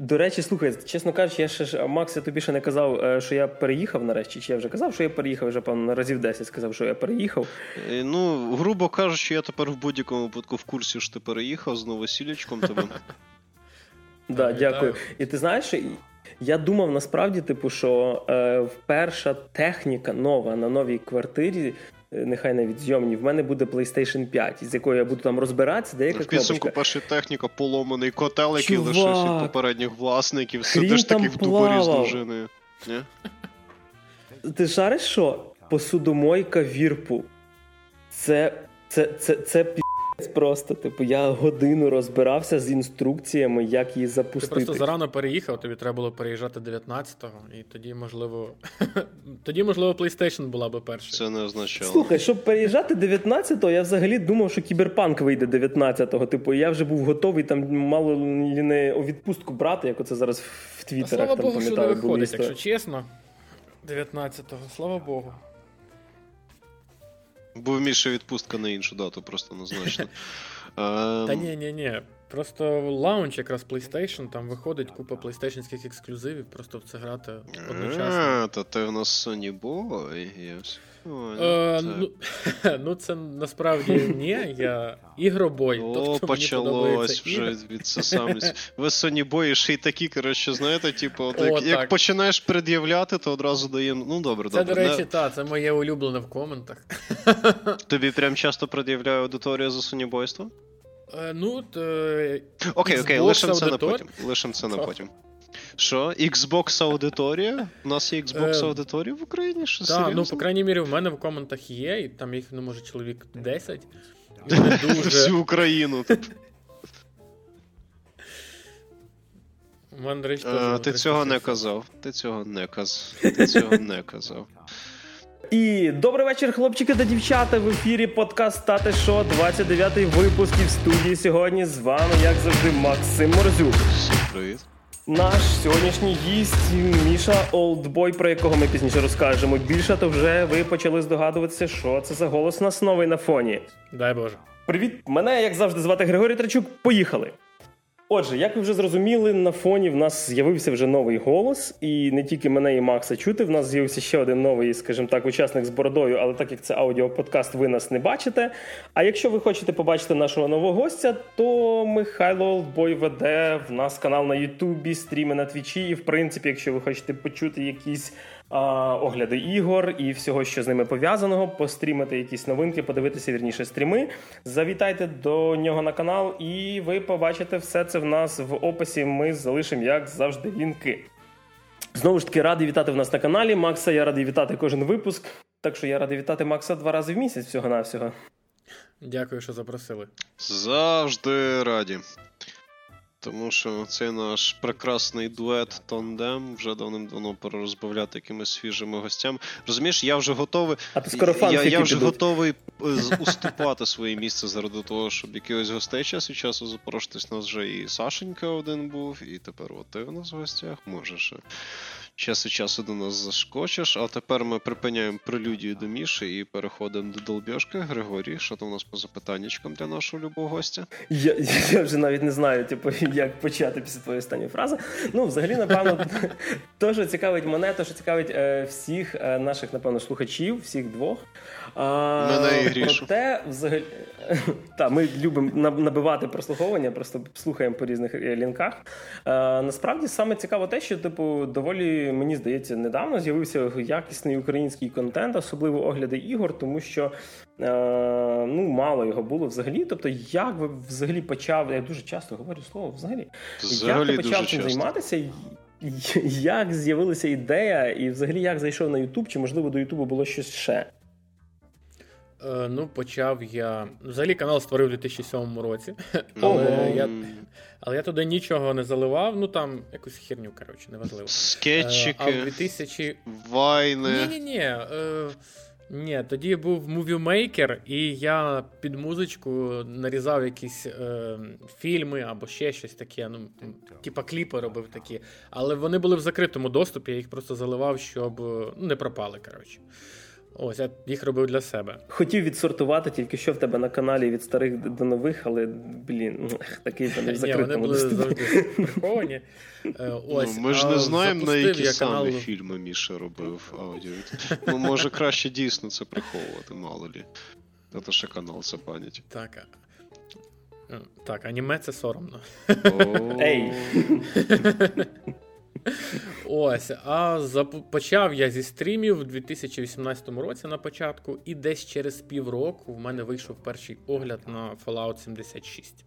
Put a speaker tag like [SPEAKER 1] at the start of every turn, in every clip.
[SPEAKER 1] До речі, слухай, чесно кажучи, я ще ж Макс, я тобі ще не казав, е, що я переїхав нарешті. Чи я вже казав, що я переїхав, вже певно разів 10 сказав, що я переїхав.
[SPEAKER 2] Е, ну, грубо кажучи, я тепер в будь-якому випадку в курсі, що ти переїхав з новосілячком тебе.
[SPEAKER 1] Да, дякую. І ти знаєш, я думав насправді, типу, що е, перша техніка нова на новій квартирі нехай навіть зйомні, в мене буде PlayStation 5, з якою я буду там розбиратися, деяка
[SPEAKER 2] В підсумку перша техніка, поломаний котел, який лишився від попередніх власників. Сидиш
[SPEAKER 1] таки
[SPEAKER 2] в дуборі з дружиною. Ні?
[SPEAKER 1] Ти шариш що? Посудомойка вірпу. Це це, це, це, це просто. Типу, я годину розбирався з інструкціями, як її запустити.
[SPEAKER 3] Ти просто зарано переїхав, тобі треба було переїжджати 19-го, і тоді, можливо, тоді, можливо, PlayStation була би перша.
[SPEAKER 2] Це не означало.
[SPEAKER 1] Слухай, щоб переїжджати 19-го, я взагалі думав, що кіберпанк вийде 19-го. Типу, я вже був готовий там мало не у відпустку брати, як оце зараз в Твіттерах.
[SPEAKER 3] Слава
[SPEAKER 1] там,
[SPEAKER 3] Богу, що не виходить,
[SPEAKER 1] якщо
[SPEAKER 3] чесно. 19-го, слава Богу.
[SPEAKER 2] Бо в Міші відпустка на іншу дату просто назначена.
[SPEAKER 3] Та ні, ні, ні. Просто launch якраз PlayStation, там виходить купа PlayStation ексклюзивів, просто в це грати одночасно.
[SPEAKER 2] А, то ти в нас Sony Boy,
[SPEAKER 3] Е, ну, ну, це насправді ні, я ігробой.
[SPEAKER 2] О,
[SPEAKER 3] тобто
[SPEAKER 2] почалось вже від самість. Ви Sony ще й такі, коротше, знаєте, типу, от,
[SPEAKER 3] О,
[SPEAKER 2] як, як починаєш пред'являти, то одразу даємо. Ну, добре,
[SPEAKER 3] це,
[SPEAKER 2] добре.
[SPEAKER 3] Це, до речі, не... та, це моє улюблене в коментах.
[SPEAKER 2] Тобі прям часто пред'являє аудиторія за Boyство?
[SPEAKER 3] Е, ну, то... Е,
[SPEAKER 2] окей, окей, лишимо це на потім. Лишимо це на потім. Що? Xbox аудиторія? У нас є Xbox аудиторія в Україні? Що,
[SPEAKER 3] Так, ну, по крайній мірі, в мене в коментах є, і там їх, ну, може, чоловік 10.
[SPEAKER 2] дуже... Всю Україну.
[SPEAKER 3] До
[SPEAKER 2] а, Ти цього не казав. Ти цього не казав. Ти цього не казав.
[SPEAKER 1] І добрий вечір, хлопчики та дівчата. В ефірі подкаст Стати Шо, 29-й випуск і в студії сьогодні з вами, як завжди, Максим Морзюк.
[SPEAKER 2] Всім привіт.
[SPEAKER 1] Наш сьогоднішній гість Міша Олдбой, про якого ми пізніше розкажемо. Більше то вже ви почали здогадуватися, що це за голос нас новий на фоні.
[SPEAKER 3] Дай Боже.
[SPEAKER 1] Привіт, мене як завжди звати Григорій Трачук. Поїхали. Отже, як ви вже зрозуміли, на фоні в нас з'явився вже новий голос, і не тільки мене і Макса чути. В нас з'явився ще один новий, скажімо так, учасник з бородою, але так як це аудіоподкаст, ви нас не бачите. А якщо ви хочете побачити нашого нового гостя, то Михайло Олдбой веде в нас канал на Ютубі, стріми на Твічі. І в принципі, якщо ви хочете почути якісь огляди ігор і всього, що з ними пов'язаного, пострімити якісь новинки, подивитися вірніше стріми. Завітайте до нього на канал, і ви побачите все це в нас в описі. Ми залишимо, як завжди, лінки. Знову ж таки, радий вітати в нас на каналі. Макса, я радий вітати кожен випуск. Так що я радий вітати Макса два рази в місяць всього-навсього.
[SPEAKER 3] Дякую, що запросили.
[SPEAKER 2] Завжди раді. Тому що цей наш прекрасний дует Тондем вже давним-давно пора розбавляти якимись свіжими гостями. Розумієш, я вже готовий.
[SPEAKER 1] А ти скоро
[SPEAKER 2] я, я вже готовий е, уступати своє місце заради того, щоб якихось гостей час від часу запрошуватись. У нас вже і Сашенька один був, і тепер от ти в нас в гостях. Можеш час від часу до нас зашкочиш. А тепер ми припиняємо прелюдію до Міші і переходимо до долбьошки. Григорій, що там у нас по запитаннячкам для нашого любого гостя?
[SPEAKER 1] Я я вже навіть не знаю, типу, як почати після твоєї останньої фрази. Ну, взагалі, напевно, то, що цікавить мене, то, що цікавить е, всіх е, наших, напевно, слухачів, всіх двох.
[SPEAKER 2] А, Мене і Грішу.
[SPEAKER 1] Проте, взагалі, та, ми любимо набивати прослуховування, просто слухаємо по різних е, лінках. А, насправді саме цікаво те, що типу доволі мені здається недавно з'явився якісний український контент, особливо огляди ігор, тому що е, ну мало його було взагалі. Тобто, як ви взагалі почав, я дуже часто говорю слово взагалі,
[SPEAKER 2] взагалі
[SPEAKER 1] як ти почав цим займатися? Як з'явилася ідея, і взагалі як зайшов на Ютуб, чи можливо до Ютубу було щось ще?
[SPEAKER 3] Е, ну, почав я. Взагалі канал створив у 2007 році. Але я але я туди нічого не заливав, ну там якусь херню, коротше, неважливо.
[SPEAKER 2] Скетчики,
[SPEAKER 3] а в 2000...
[SPEAKER 2] вайни.
[SPEAKER 3] Ні-ні-ні. Е, ні, тоді був мувімейкер, і я під музичку нарізав якісь е, фільми або ще щось таке. Ну, типа кліпи робив такі. Але вони були в закритому доступі, я їх просто заливав, щоб ну, не пропали. коротше. Ось я їх робив для себе.
[SPEAKER 1] Хотів відсортувати тільки що в тебе на каналі від старих до нових, але блін, такий в закритому
[SPEAKER 3] Вони були завжди приховані. Е, ось,
[SPEAKER 2] ну, Ми ж не знаємо, на які саме
[SPEAKER 3] канал...
[SPEAKER 2] фільми Міша робив аудіо. Ну, може, краще дійсно це приховувати, мало лі. Це ще канал це пам'ять.
[SPEAKER 3] Так. Так, аніме це соромно.
[SPEAKER 1] Ей!
[SPEAKER 3] Ось, а почав я зі стрімів у 2018 році на початку, і десь через півроку в мене вийшов перший огляд на Fallout 76.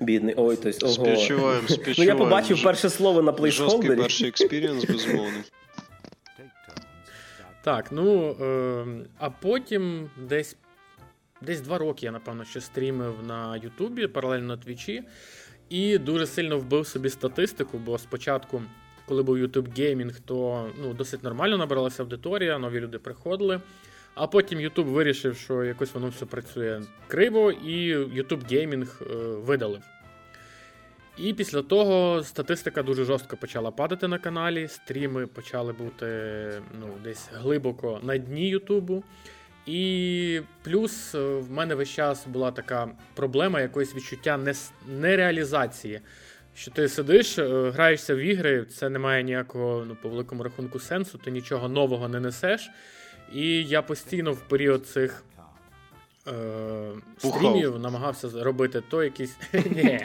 [SPEAKER 1] Бідний, ой, то ого.
[SPEAKER 2] Співчуваємо, співчуваємо.
[SPEAKER 1] Ну, я побачив перше слово на плейсхолдері.
[SPEAKER 2] Жорсткий перший experience, безумовно.
[SPEAKER 3] Так, ну, е, а потім десь десь два роки я, напевно, ще стрімив на Ютубі, паралельно на Твічі, і дуже сильно вбив собі статистику, бо спочатку коли був YouTube Gaming, то ну, досить нормально набиралася аудиторія, нові люди приходили. А потім YouTube вирішив, що якось воно все працює криво, і YouTube Gaming е, видалив. І після того статистика дуже жорстко почала падати на каналі, стріми почали бути ну, десь глибоко на дні Ютубу. І плюс е, в мене весь час була така проблема якоїсь відчуття нереалізації що ти сидиш, е, граєшся в ігри, це не має ніякого ну, по великому рахунку сенсу, ти нічого нового не несеш. І я постійно в період цих е, стрімів намагався робити то якісь.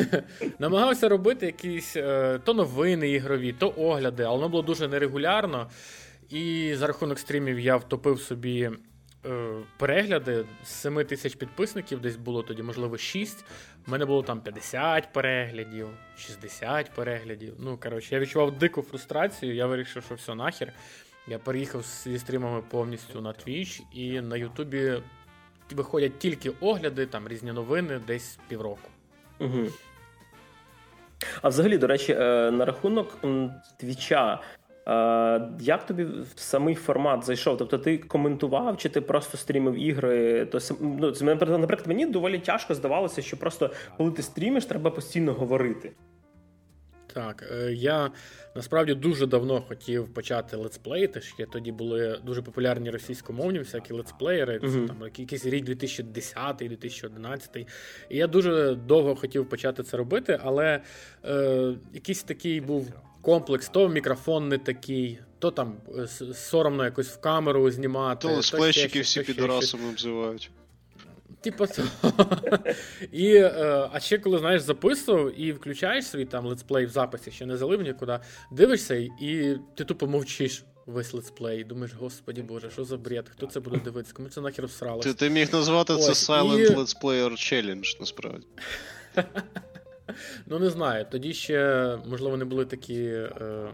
[SPEAKER 3] Намагався робити якісь е, то новини ігрові, то огляди, але воно було дуже нерегулярно. І за рахунок стрімів я втопив собі. Е, перегляди з 7 тисяч підписників, десь було тоді, можливо, 6. У мене було там 50 переглядів, 60 переглядів. Ну, коротше, я відчував дику фрустрацію, я вирішив, що все нахер. Я переїхав зі стрімами повністю на Twitch, і на Ютубі виходять тільки огляди, там різні новини, десь півроку.
[SPEAKER 1] Угу. А взагалі, до речі, е, на рахунок твіча. Як тобі самий формат зайшов? Тобто ти коментував, чи ти просто стрімив ігри? То ну, наприклад, мені доволі тяжко здавалося, що просто коли ти стрімиш, треба постійно говорити.
[SPEAKER 3] Так, е, я насправді дуже давно хотів почати летсплеїти. Ще тоді були дуже популярні російськомовні всякі летсплеєри, це uh-huh. там якийсь рік 2010-2011. І я дуже довго хотів почати це робити, але е, якийсь такий був комплекс, то мікрофон не такий, то там е, соромно якось в камеру знімати.
[SPEAKER 2] То летсплейщики всі підорасами обзивають.
[SPEAKER 3] Типа. І, е, А ще коли знаєш, записував і включаєш свій там летсплей в записі, ще не залив нікуди, дивишся, і ти тупо мовчиш весь летсплей. Думаєш, господі боже, що за бред? Хто це буде дивитися? Кому це нахер всралося?
[SPEAKER 2] Ти ти міг назвати це Silent і... Let's Player Challenge, насправді.
[SPEAKER 3] Ну, не знаю. Тоді ще, можливо, не були такі е,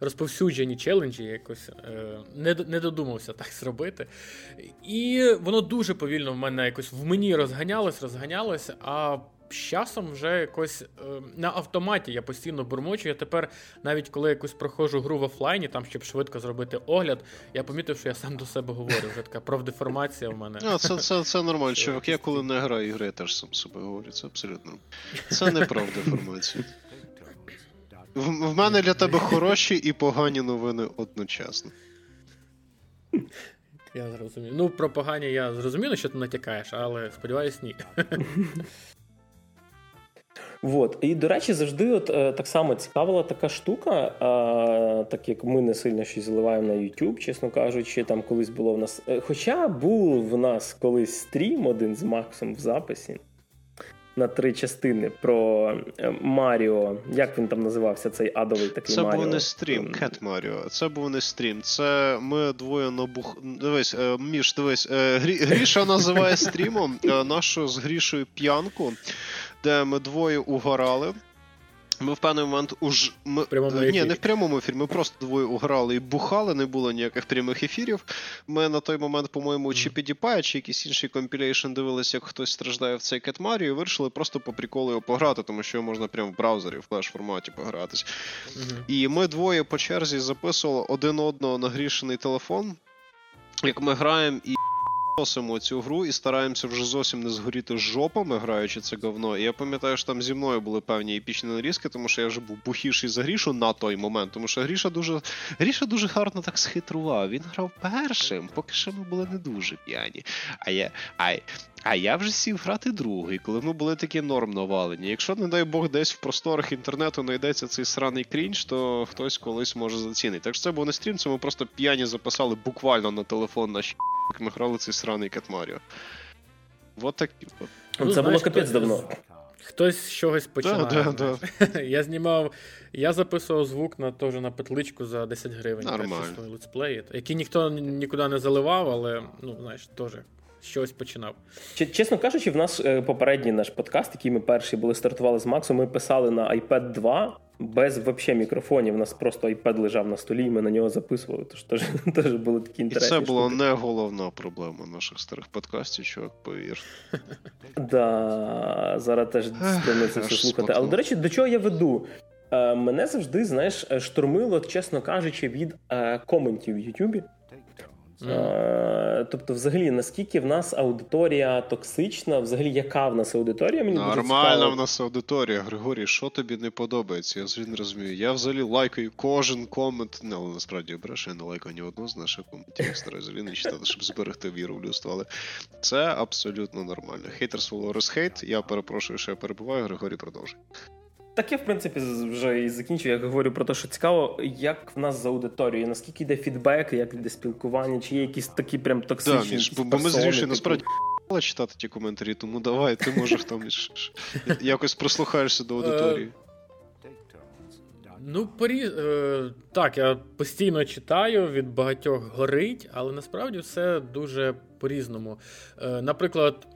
[SPEAKER 3] розповсюджені челенджі, якось е, не не додумався так зробити. І воно дуже повільно в мене якось в мені розганялось, розганялось, а з часом вже якось е, на автоматі я постійно бурмочу. Я тепер, навіть коли якось проходжу гру в офлайні, там щоб швидко зробити огляд, я помітив, що я сам до себе говорю. Вже така правдеформація в мене.
[SPEAKER 2] А, Це це, це нормально, чувак. Я коли не граю ігри, я теж сам себе говорю. Це абсолютно. Це не правдеформація. В, в мене для тебе хороші і погані новини одночасно.
[SPEAKER 3] Я зрозумів. Ну, про погані я зрозумів, що ти натякаєш, але сподіваюсь, ні.
[SPEAKER 1] Вот. І, до речі, завжди от е, так само цікавила така штука, е, так як ми не сильно щось заливаємо на YouTube, чесно кажучи, там колись було в нас. Е, хоча був в нас колись стрім один з Максом в записі на три частини про е, Маріо. Як він там називався, цей адовий такий
[SPEAKER 2] Це
[SPEAKER 1] Маріо?
[SPEAKER 2] був не стрім, Cat Mario. Це був не стрім. Це ми двоє набух. Дивись, е, Міш, дивись, Грі... Гріша називає стрімом нашу з Грішою п'янку де ми двоє угорали. Ми в певний момент уж ми в
[SPEAKER 3] прямому ефірі.
[SPEAKER 2] ні, не в прямому ефірі. Ми просто двоє уграли і бухали, не було ніяких прямих ефірів. Ми на той момент, по-моєму, чи PewDiePie, чи якийсь інший compilation дивилися, як хтось страждає в цей Mario, і вирішили просто по приколу його пограти, тому що його можна прямо в браузері, в флеш-форматі погратись. mm І ми двоє по черзі записували один одного на грішений телефон, як ми граємо і Носимо цю гру і стараємося вже зовсім не згоріти жопами, граючи це говно. І я пам'ятаю, що там зі мною були певні епічні нарізки, тому що я вже був бухіший за Грішу на той момент. Тому що Гріша дуже Гріша дуже гарно так схитрував. Він грав першим, поки що ми були не дуже п'яні. А я а, а я вже сів грати другий, коли ми були такі норм навалені. Якщо, не дай Бог, десь в просторах інтернету знайдеться цей сраний крінж, то хтось колись може зацінити. Так що це був не стрім, це ми просто п'яні записали буквально на телефон наші як ми грали цей сраний Кет Маріо. Вот так.
[SPEAKER 1] От. Ну, це було капець давно.
[SPEAKER 3] Хтось з чогось починає.
[SPEAKER 2] Да, да,
[SPEAKER 3] да. Я знімав, я записував звук на теж на петличку за 10 гривень.
[SPEAKER 2] Нормально.
[SPEAKER 3] летсплеї, які ніхто нікуди не заливав, але ну, знаєш, теж щось починав.
[SPEAKER 1] Чесно кажучи, в нас е, попередній наш подкаст, який ми перші були стартували з Максом, ми писали на iPad 2 без вообще мікрофонів. У нас просто iPad лежав на столі, і ми на нього записували. Тож теж, теж були такі інтересні.
[SPEAKER 2] І це була
[SPEAKER 1] штуки.
[SPEAKER 2] не головна проблема наших старих подкастів, чувак, повір.
[SPEAKER 1] Да, зараз теж це все слухати. Але до речі, до чого я веду? Е, мене завжди, знаєш, штурмило, чесно кажучи, від е, коментів в Ютубі. Mm. Тобто, взагалі, наскільки в нас аудиторія токсична, взагалі, яка в нас аудиторія? Мені
[SPEAKER 2] Нормальна в нас аудиторія, Григорій, що тобі не подобається? Я взагалі не розумію. Я взагалі лайкаю кожен комент. Не, але насправді обрешу, я не лайкаю ні одного з наших коментів. Я стараюсь взагалі не читати, щоб зберегти віру в людство. Але це абсолютно нормально. Will always hate. Я перепрошую, що я перебуваю. Григорій продовжуй.
[SPEAKER 1] Так я, в принципі, вже і закінчив. Я говорю про те, що цікаво, як в нас з аудиторією, наскільки йде фідбек, як йде спілкування, чи є якісь такі прям токсичні.
[SPEAKER 2] Да, Міш, бо, бо ми з Ріші насправді читати ті коментарі, тому давай, ти можеш там якось прослухаєшся до аудиторії.
[SPEAKER 3] Ну, порі... Е, так, я постійно читаю, від багатьох горить, але насправді все дуже по-різному. Е, наприклад,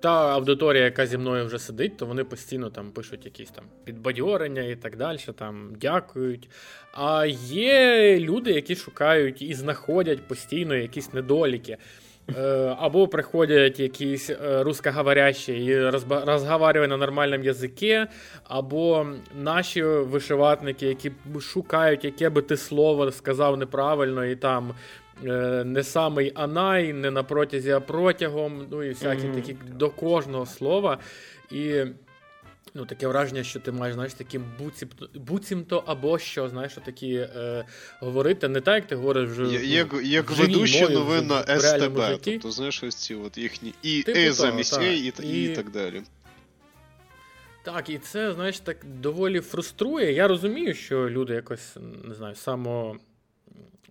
[SPEAKER 3] та аудиторія, яка зі мною вже сидить, то вони постійно там пишуть якісь там підбадьорення і так далі, там дякують. А є люди, які шукають і знаходять постійно якісь недоліки. Е, або приходять якісь е, русскоговорящі і розговорюють на нормальному язикі, або наші вишиватники, які шукають, яке би ти слово сказав неправильно, і там не самий анай, не на протязі, а протягом, ну і всякі mm-hmm. такі до кожного слова. І ну, таке враження, що ти маєш знаєш, таким буцімто, або що, знаєш, такі е, говорити, не так, як ти говориш вже.
[SPEAKER 2] Я, як
[SPEAKER 3] ну,
[SPEAKER 2] як ведучі новин на СТБ, тобто, знаєш, ось ці от їхні і типу е замість е і, і, і так далі.
[SPEAKER 3] Так, і це, знаєш, так доволі фруструє. Я розумію, що люди якось не знаю, само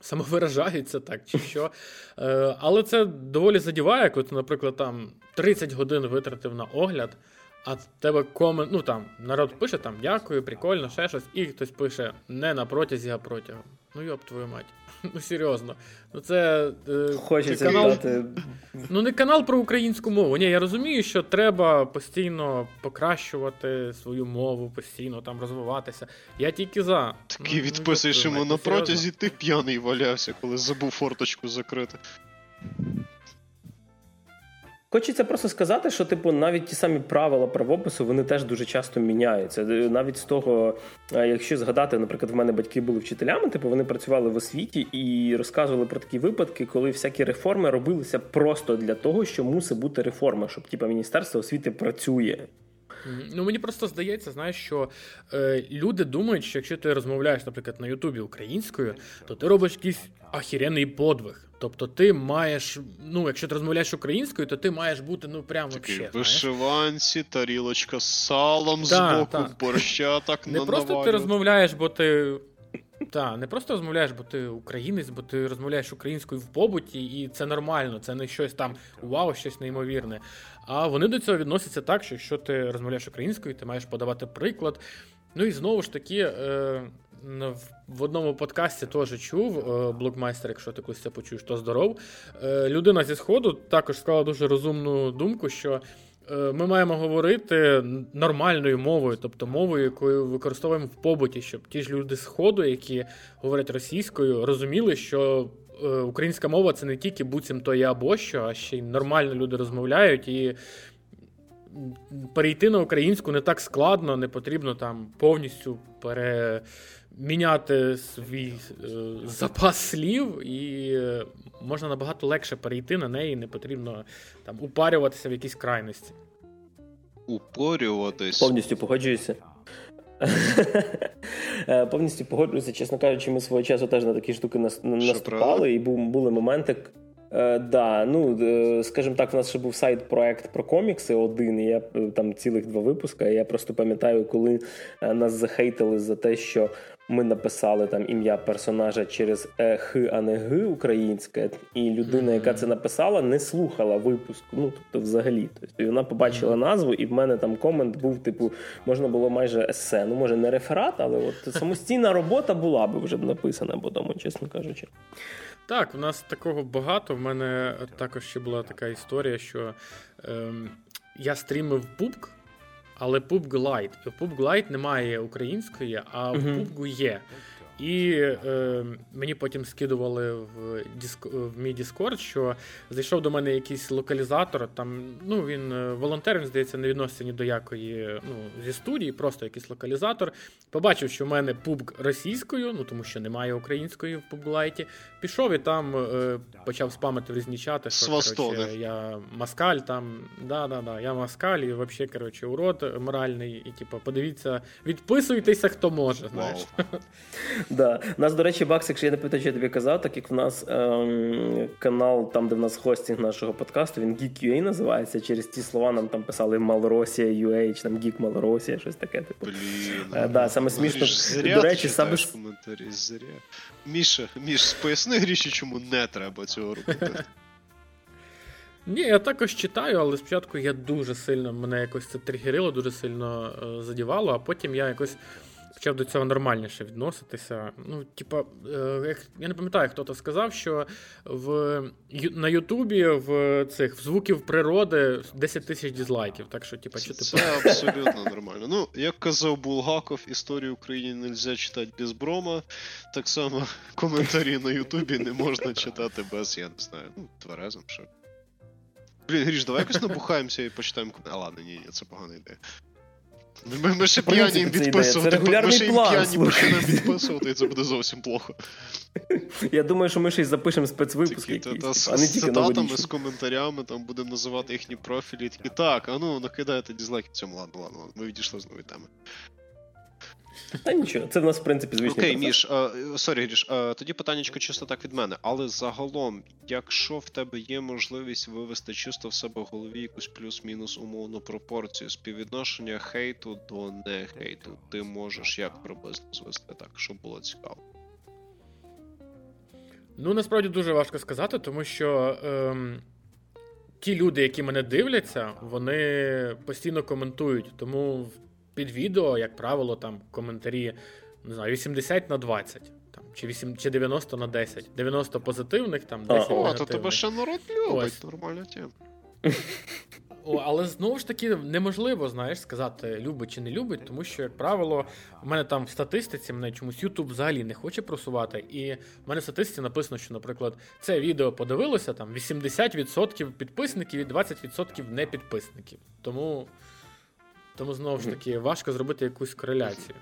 [SPEAKER 3] самовиражаються так чи що. Е, але це доволі задіває, коли ти, наприклад, там 30 годин витратив на огляд, а тебе комент, ну там народ пише там дякую, прикольно, ще щось, і хтось пише не на протязі, а протягом. Ну йоп твою мать. Ну серйозно. Ну це
[SPEAKER 1] е, Хочеться
[SPEAKER 3] канал,
[SPEAKER 1] дати.
[SPEAKER 3] Ну не канал про українську мову. Ні, я розумію, що треба постійно покращувати свою мову, постійно там розвиватися. Я тільки за.
[SPEAKER 2] Такий ну, відписуєш йому на протязі, ти п'яний валявся, коли забув форточку закрити.
[SPEAKER 1] Хочеться просто сказати, що типу навіть ті самі правила правопису вони теж дуже часто міняються. Навіть з того, якщо згадати, наприклад, в мене батьки були вчителями, типу вони працювали в освіті і розказували про такі випадки, коли всякі реформи робилися просто для того, що мусить бути реформа, щоб типу, міністерство освіти працює.
[SPEAKER 3] Ну мені просто здається, знаєш, що е, люди думають, що якщо ти розмовляєш, наприклад, на Ютубі українською, то ти робиш якийсь ахіренний подвиг. Тобто ти маєш, ну, якщо ти розмовляєш українською, то ти маєш бути ну прямо вообще,
[SPEAKER 2] вишиванці, тарілочка з салом да, з боку, так. борща так
[SPEAKER 3] Не просто ти розмовляєш, бо ти. Так, не просто розмовляєш, бо ти українець, бо ти розмовляєш українською в побуті, і це нормально, це не щось там вау, щось неймовірне. А вони до цього відносяться так, що якщо ти розмовляєш українською, ти маєш подавати приклад. Ну і знову ж таки, е, в одному подкасті теж чув е, блокмайстер, якщо ти колись це почуєш, то здоров. Е, людина зі Сходу також сказала дуже розумну думку, що ми маємо говорити нормальною мовою, тобто мовою, якою використовуємо в побуті, щоб ті ж люди з Сходу, які говорять російською, розуміли, що українська мова це не тільки буцім то і або що, а ще й нормально люди розмовляють і перейти на українську не так складно, не потрібно там повністю переміняти свій е, запас слів, і е, можна набагато легше перейти на неї, не потрібно там упарюватися в якійсь крайності.
[SPEAKER 2] Упорюватись.
[SPEAKER 1] Повністю погоджуюся. Е, повністю погоджуюся, чесно кажучи, ми свого часу теж на такі штуки наступали, і були моменти. Е, да, ну е, скажімо так, в нас ще був сайт-проект про комікси один. і Я там цілих два випуска. і Я просто пам'ятаю, коли нас захейтили за те, що ми написали там ім'я персонажа через е, х, а не г українське, і людина, яка це написала, не слухала випуск. Ну тобто, взагалі, тобто вона побачила назву, і в мене там комент був: типу, можна було майже есе. Ну може не реферат, але от самостійна робота була би вже б написана, по тому, чесно кажучи.
[SPEAKER 3] Так, у нас такого багато. В мене також ще була така історія, що ем, я стрімив PUBG, але PUBG Lite. PUBG Lite немає української, а в PUBG є. І е, мені потім скидували в диск, в мій Discord, що зайшов до мене якийсь локалізатор. Там ну він е, волонтер, він здається, не відноситься ні до якої ну, зі студії, просто якийсь локалізатор. Побачив, що в мене PUBG російською, ну тому що немає української в PUBG Lite. Пішов і там е, почав спамити в різні чати, що коротше, я маскаль там. Да-да-да, я маскаль, і взагалі, коротше, урод моральний. І типу, подивіться, відписуйтеся, хто може. знаєш.
[SPEAKER 1] Wow. Да. У нас, до речі, Бакс, якщо я не пам'ятаю, що я тобі казав, так як в нас ем, канал, там, де в нас хостинг нашого подкасту, він Geek.ua називається. Через ті слова нам там писали Малоросія, UH, там Geek Малоросія, щось таке. Типу.
[SPEAKER 2] Блін.
[SPEAKER 1] Е, да, саме смішно.
[SPEAKER 2] Зря до речі, саме... коментарі, зря. Міша, Міш, поясни Гріші, чому не треба цього робити.
[SPEAKER 3] Ні, я також читаю, але спочатку я дуже сильно мене якось це тригерило, дуже сильно е, задівало, а потім я якось почав до цього нормальніше відноситися. Ну, типа, е, я не пам'ятаю, хто то сказав, що в на Ютубі в цих в звуків природи 10 тисяч дізлайків. Так що, типа, що
[SPEAKER 2] ти Це абсолютно нормально. Ну, як казав Булгаков, історію України не можна читати без брома. Так само коментарі на Ютубі не можна читати без, я не знаю, ну, тверезом, що. Блін, Гріш, давай якось набухаємося і почитаємо. А ладно, ні, ні, це погана ідея. Ми, ми ще п'яні їм відписувати. Ми ще п'яні почнемо відписувати, і це буде зовсім плохо.
[SPEAKER 1] Я думаю, що ми ще й запишемо спецвипуск якийсь, та,
[SPEAKER 2] та, а не тільки З цитатами, з коментарями, там будемо називати їхні профілі. І так, а ну, накидайте дізлайки цьому, ладно, ладно, ми відійшли з нової теми.
[SPEAKER 1] Та нічого, це в нас, в принципі, звичайно.
[SPEAKER 2] Окей, Міш, сорі, Гріш, тоді питаннячко чисто так від мене. Але загалом, якщо в тебе є можливість вивести чисто в себе в голові якусь плюс-мінус умовну пропорцію співвідношення хейту до не хейту, ти можеш як приблизно звести так, щоб було цікаво.
[SPEAKER 3] Ну, насправді дуже важко сказати, тому що. Ем... Ті люди, які мене дивляться, вони постійно коментують. Тому під відео, як правило, там коментарі не знаю, 80 на 20. Там, Чи 8, чи 90 на 10. 90 позитивних, там 10 О, негативних.
[SPEAKER 2] то тебе ще народ любить, Ось. нормальна тема.
[SPEAKER 3] О, Але знову ж таки неможливо, знаєш, сказати, любить чи не любить, тому що, як правило, в мене там в статистиці мене чомусь YouTube взагалі не хоче просувати. І в мене в статистиці написано, що, наприклад, це відео подивилося, там 80% підписників і 20% не підписників. Тому. Тому знову ж таки важко зробити якусь кореляцію.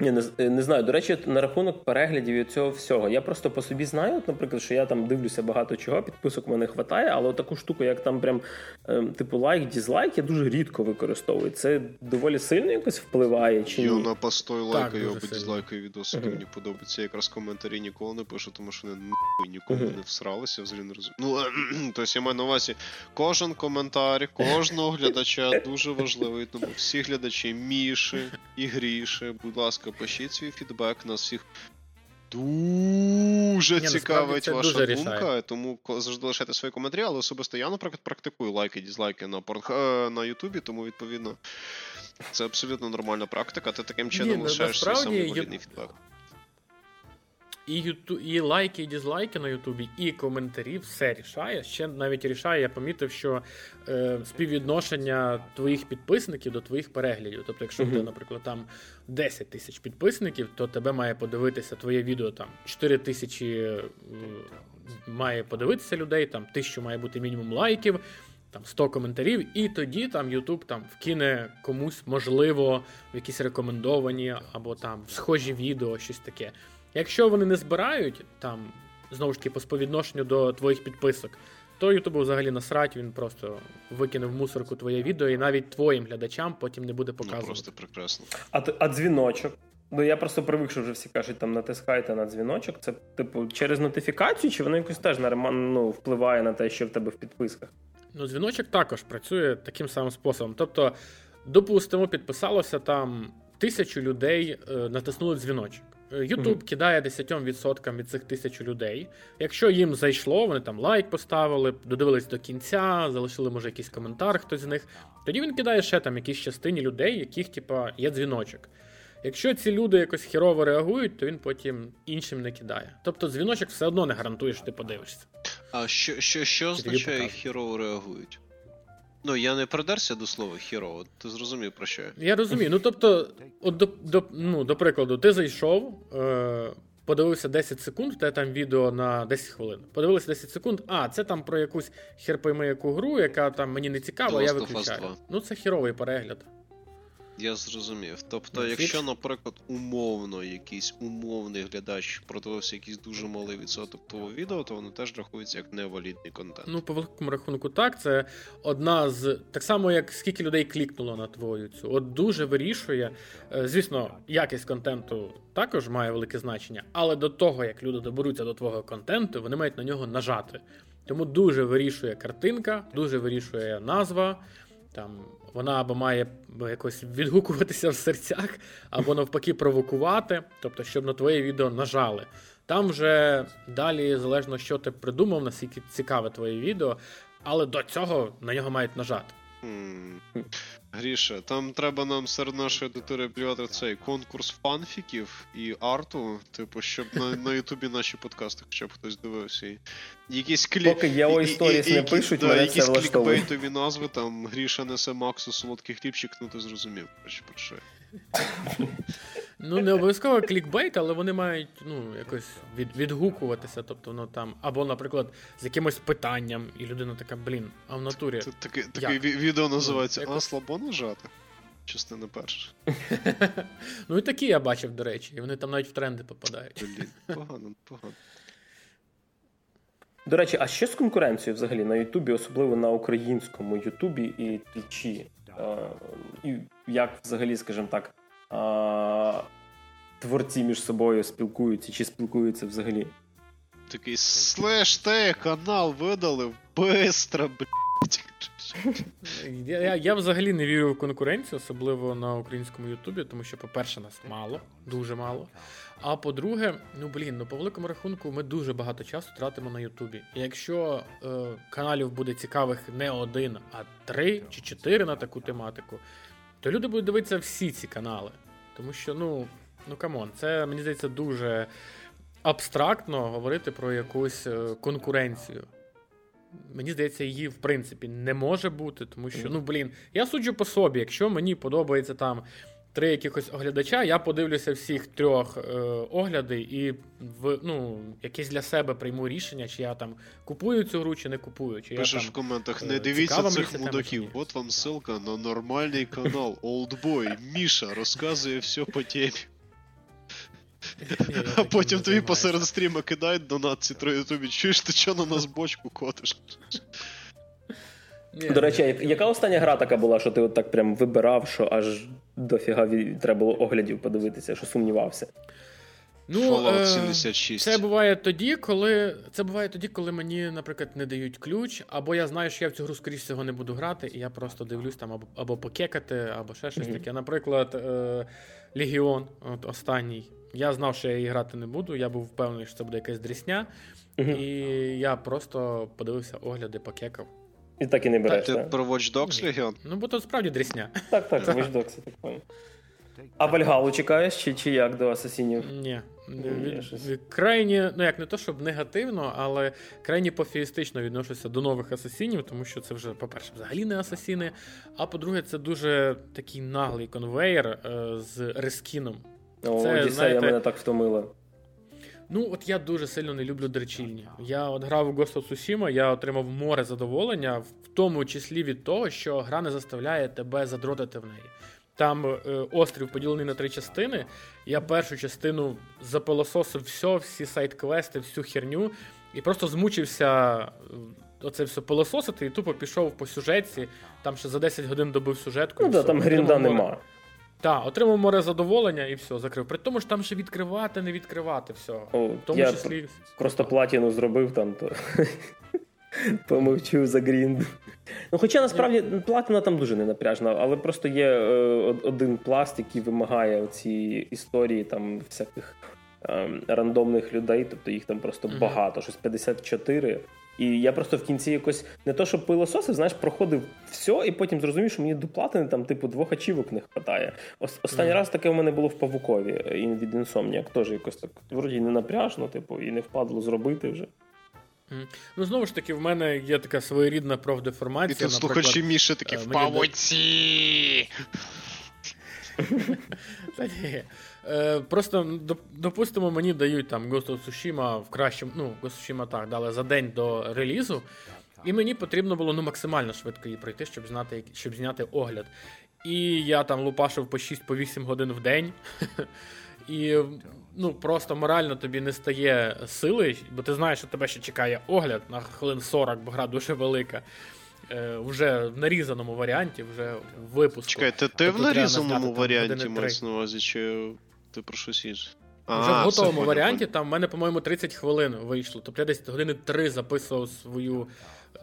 [SPEAKER 1] Ні, не, е, не знаю. До речі, на рахунок переглядів і цього всього. Я просто по собі знаю, от, наприклад, що я там дивлюся багато чого, підписок в мене вистачає, але таку штуку, як там прям ем, типу лайк, дізлайк, я дуже рідко використовую. Це доволі сильно якось впливає. чи ні?
[SPEAKER 2] На постой лайкаю або дізлайкаю відоси, uh-huh. мені подобається. Якраз коментарі ніколи не пишу, тому що вони нікому uh-huh. не всралися, взагалі не розумію. Ну, тобто я маю на увазі, кожен коментар, кожного глядача дуже важливий, тому всі глядачі Міші і Гріші, будь ласка ласка, пишіть свій фідбек. Нас всіх дуже Ні, цікавить ваша дуже думка, рішає. тому завжди лишайте свої коментарі, але особисто я, наприклад, практикую лайки, дізлайки на порн... Е, на Ютубі, тому відповідно це абсолютно нормальна практика. Ти таким чином Ні, лишаєш свій самовигідний фідбек.
[SPEAKER 3] І юту, і лайки, і дізлайки на Ютубі, і коментарі все рішає. Ще навіть рішає, я помітив, що е, співвідношення твоїх підписників до твоїх переглядів. Тобто, якщо uh-huh. наприклад, там 10 тисяч підписників, то тебе має подивитися твоє відео там 4 тисячі е, має подивитися людей, там тисячу має бути мінімум лайків. там 100 коментарів, і тоді там YouTube там вкине комусь, можливо, в якісь рекомендовані або там схожі відео, щось таке. Якщо вони не збирають там знову ж таки по співвідношенню до твоїх підписок, то Ютубу взагалі насрать, він просто викине в мусорку твоє відео, і навіть твоїм глядачам потім не буде показувати. Ну,
[SPEAKER 2] Просто прекрасно.
[SPEAKER 1] А а дзвіночок? Ну я просто привик, що вже всі кажуть, там натискайте на дзвіночок. Це, типу, через нотифікацію, чи воно якось теж ну, впливає на те, що в тебе в підписках?
[SPEAKER 3] Ну, дзвіночок також працює таким самим способом. Тобто, допустимо, підписалося там тисячу людей, е, натиснули дзвіночок. Ютуб mm-hmm. кидає 10% від цих тисяч людей. Якщо їм зайшло, вони там лайк поставили, додивились до кінця, залишили, може, якийсь коментар, хтось з них. Тоді він кидає ще там якісь частині людей, яких, типа, є дзвіночок. Якщо ці люди якось хірово реагують, то він потім іншим не кидає. Тобто дзвіночок все одно не гарантує, що ти подивишся.
[SPEAKER 2] А що що, що означає хірово реагують? Ну, я не придерся до слова хірово, ти зрозумів про що я?
[SPEAKER 3] Я розумію. Ну тобто, от до до, ну, до прикладу, ти зайшов, е, подивився 10 секунд, те там відео на 10 хвилин. Подивилися 10 секунд, а, це там про якусь херпойми яку гру, яка там мені не цікава, я виключаю. Ну, це хіровий перегляд.
[SPEAKER 2] Я зрозумів. Тобто, Netflix? якщо, наприклад, умовно якийсь умовний глядач продивився якийсь дуже малий відсоток того відео, то воно теж рахується як невалідний контент.
[SPEAKER 3] Ну, по великому рахунку, так. Це одна з так само, як скільки людей клікнуло на твою цю. От дуже вирішує. Е, звісно, якість контенту також має велике значення, але до того, як люди доберуться до твого контенту, вони мають на нього нажати. Тому дуже вирішує картинка, дуже вирішує назва. Там вона або має якось відгукуватися в серцях, або навпаки провокувати, тобто, щоб на твоє відео нажали. Там вже далі залежно, що ти придумав, наскільки цікаве твоє відео, але до цього на нього мають нажати.
[SPEAKER 2] Гріша, там треба нам серед нашої аудиторії плювати цей конкурс фанфіків і арту, типу, щоб на на Ютубі наші подкасти, хоча б хтось дивився. І якісь клі...
[SPEAKER 1] Поки є історії не пишуть, да,
[SPEAKER 2] якісь
[SPEAKER 1] це
[SPEAKER 2] клікбейтові назви, там Гріша несе Максу солодкий хлібчик, ну ти зрозумів, про що.
[SPEAKER 3] Ну, не обов'язково клікбейт, але вони мають ну, якось від, відгукуватися. Тобто, ну там, або, наприклад, з якимось питанням, і людина така, блін, а в натурі.
[SPEAKER 2] Таке таке відео називається ну, А слабо нажати? Частина перша.
[SPEAKER 3] Ну і такі я бачив, до речі, і вони там навіть в тренди попадають.
[SPEAKER 2] Блін, погано, погано.
[SPEAKER 1] До речі, а що з конкуренцією взагалі на Ютубі, особливо на українському Ютубі і Твічі? І як взагалі, скажімо так, творці між собою спілкуються чи спілкуються взагалі.
[SPEAKER 2] Такий слеш те канал видалив бистро, блядь.
[SPEAKER 3] Я, я я, взагалі не вірю в конкуренцію, особливо на українському Ютубі, тому що, по-перше, нас мало, дуже мало. А по-друге, ну блін, ну по великому рахунку, ми дуже багато часу тратимо на Ютубі. І якщо е, каналів буде цікавих не один, а три чи чотири на таку тематику, то люди будуть дивитися всі ці канали. Тому що, ну, ну come on, це мені здається дуже абстрактно говорити про якусь е, конкуренцію. Мені здається, її в принципі не може бути, тому що, ну блін, я суджу по собі, якщо мені подобається там три якихось оглядача, я подивлюся всіх трьох е, огляди і в ну, якесь для себе прийму рішення, чи я там купую цю гру, чи не купую. Чи
[SPEAKER 2] Пишеш
[SPEAKER 3] я там,
[SPEAKER 2] в коментах, не е, дивіться цих мудаків. От вам ссылка на нормальний канал Oldboy. Міша розказує все по темі. А потім тобі посеред стріма кидають донат ці троє ютубі. Чуєш, ти що на нас бочку котиш?
[SPEAKER 1] До речі, яка остання гра така була, що ти от так прям вибирав, що аж дофіга треба було оглядів подивитися, що сумнівався?
[SPEAKER 2] Ну, Fallout 76.
[SPEAKER 3] Це буває тоді, коли це буває тоді, коли мені, наприклад, не дають ключ, або я знаю, що я в цю гру, скоріш всього, не буду грати, і я просто дивлюсь там або або покекати, або ще щось mm-hmm. таке. Наприклад, е, Легіон, от останній. Я знав, що я її грати не буду. Я був впевнений, що це буде якась дрісня. Mm-hmm. І я просто подивився огляди, покекав.
[SPEAKER 1] І так і не береш.
[SPEAKER 2] Так, ти про Watch Dogs Legion?
[SPEAKER 3] Ну, бо то справді дрісня.
[SPEAKER 1] Так, так, Watch Dogs, я так понял. А Вальгалу чекаєш, чи чи як до асасінів?
[SPEAKER 3] Ні. Крайні, ну як не то, щоб негативно, але крайні пофігістично відношуся до нових асасінів, тому що це вже, по-перше, взагалі не асасіни. А по-друге, це дуже такий наглий конвейер е, з рескіном.
[SPEAKER 1] О, це, Одіссея знаєте, мене так втомила.
[SPEAKER 3] Ну, от я дуже сильно не люблю дрочильні. Я от грав у Ghost of Tsushima, я отримав море задоволення, в тому числі від того, що гра не заставляє тебе задротити в неї. Там е, острів поділений на три частини. Я першу частину запилососив все, всі сайт-квести, всю херню, і просто змучився е, оце все пилососити, і тупо пішов по сюжетці. Там ще за 10 годин добив сюжетку.
[SPEAKER 1] Ну да, там грінда нема.
[SPEAKER 3] Так, отримав море задоволення і все, закрив. При тому ж там ще відкривати, не відкривати все.
[SPEAKER 1] О,
[SPEAKER 3] В тому
[SPEAKER 1] я
[SPEAKER 3] числі.
[SPEAKER 1] Просто платіну зробив там, то помовчу за грінд. Ну, хоча насправді платина там дуже ненапряжна, але просто є е, один пласт, який вимагає ці історії там всяких е, рандомних людей, тобто їх там просто
[SPEAKER 3] Мгм.
[SPEAKER 1] багато, щось 54. І я просто в кінці якось не то, що пилососив, знаєш, проходив все, і потім зрозумів, що мені до платини там, типу, двох ачівок не вистачає. Ос- останній
[SPEAKER 3] Мгм. раз
[SPEAKER 1] таке в мене було в Павукові е, і від Insomniac, теж якось так вроді не напряжно, типу, і не впадло зробити вже.
[SPEAKER 3] Ну, знову ж таки, в мене є така своєрідна
[SPEAKER 2] І
[SPEAKER 3] профдеформація.
[SPEAKER 2] тут слухачі Міші такі
[SPEAKER 3] е,
[SPEAKER 2] в.
[SPEAKER 3] Та ні. Е, просто допустимо, мені дають там Ghost of Tsushima в кращому, ну, Ghost of Tsushima так, дали за день до релізу, і мені потрібно було ну, максимально швидко її пройти, щоб знати, щоб зняти огляд. І я там лупашив по 6-8 годин в день. І ну, просто морально тобі не стає сили, бо ти знаєш, що тебе ще чекає огляд на хвилин 40, бо гра дуже велика. Е, вже в нарізаному варіанті, вже в випуску.
[SPEAKER 2] Чекай, ти, ти
[SPEAKER 3] Тобто
[SPEAKER 2] в нарізаному варіанті маєш на увазі, чи ти про щось інше?
[SPEAKER 3] Вже в готовому варіанті, там в мене, по-моєму, 30 хвилин вийшло. Тобто я десь години 3 записував свою,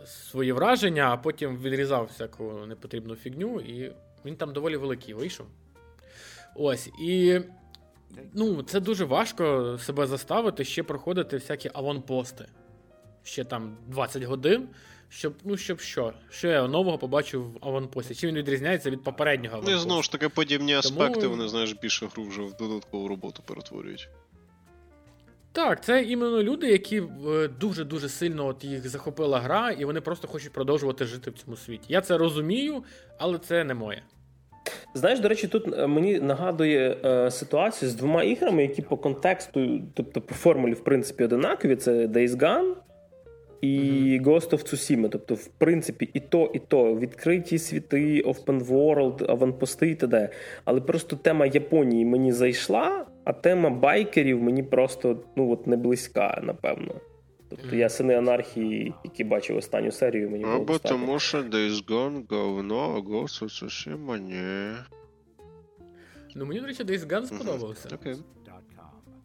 [SPEAKER 3] свої враження, а потім відрізав всяку непотрібну фігню, і він там доволі великий вийшов. Ось. І ну, це дуже важко себе заставити ще проходити всякі аванпости. Ще там 20 годин. Щоб, ну, щоб що? Що я нового побачив в аванпості? Чим він відрізняється від попереднього
[SPEAKER 2] Ну знову ж таки, подібні аспекти,
[SPEAKER 3] Тому-
[SPEAKER 2] вони, знаєш, більше гру вже в додаткову роботу перетворюють.
[SPEAKER 3] Так, це іменно люди, які е, дуже-дуже сильно от їх захопила гра, і вони просто хочуть продовжувати жити в цьому світі. Я це розумію, але це не моє.
[SPEAKER 1] Знаєш, до речі, тут е, мені нагадує е, ситуацію з двома іграми, які по контексту, тобто по формулі, в принципі, одинакові. Це Days Gone і Ghost of Tsushima. Тобто, в принципі, і то, і то відкриті світи, open world, аванпости і т.д. Але просто тема Японії мені зайшла, а тема байкерів мені просто ну от не близька, напевно. Тобто я сини анархії, які бачив останню серію, мені було
[SPEAKER 2] Або тому, що Days Gone говно, а Ghost of Tsushima ні.
[SPEAKER 3] Ну мені, до речі, Days Gone сподобався.
[SPEAKER 2] Окей.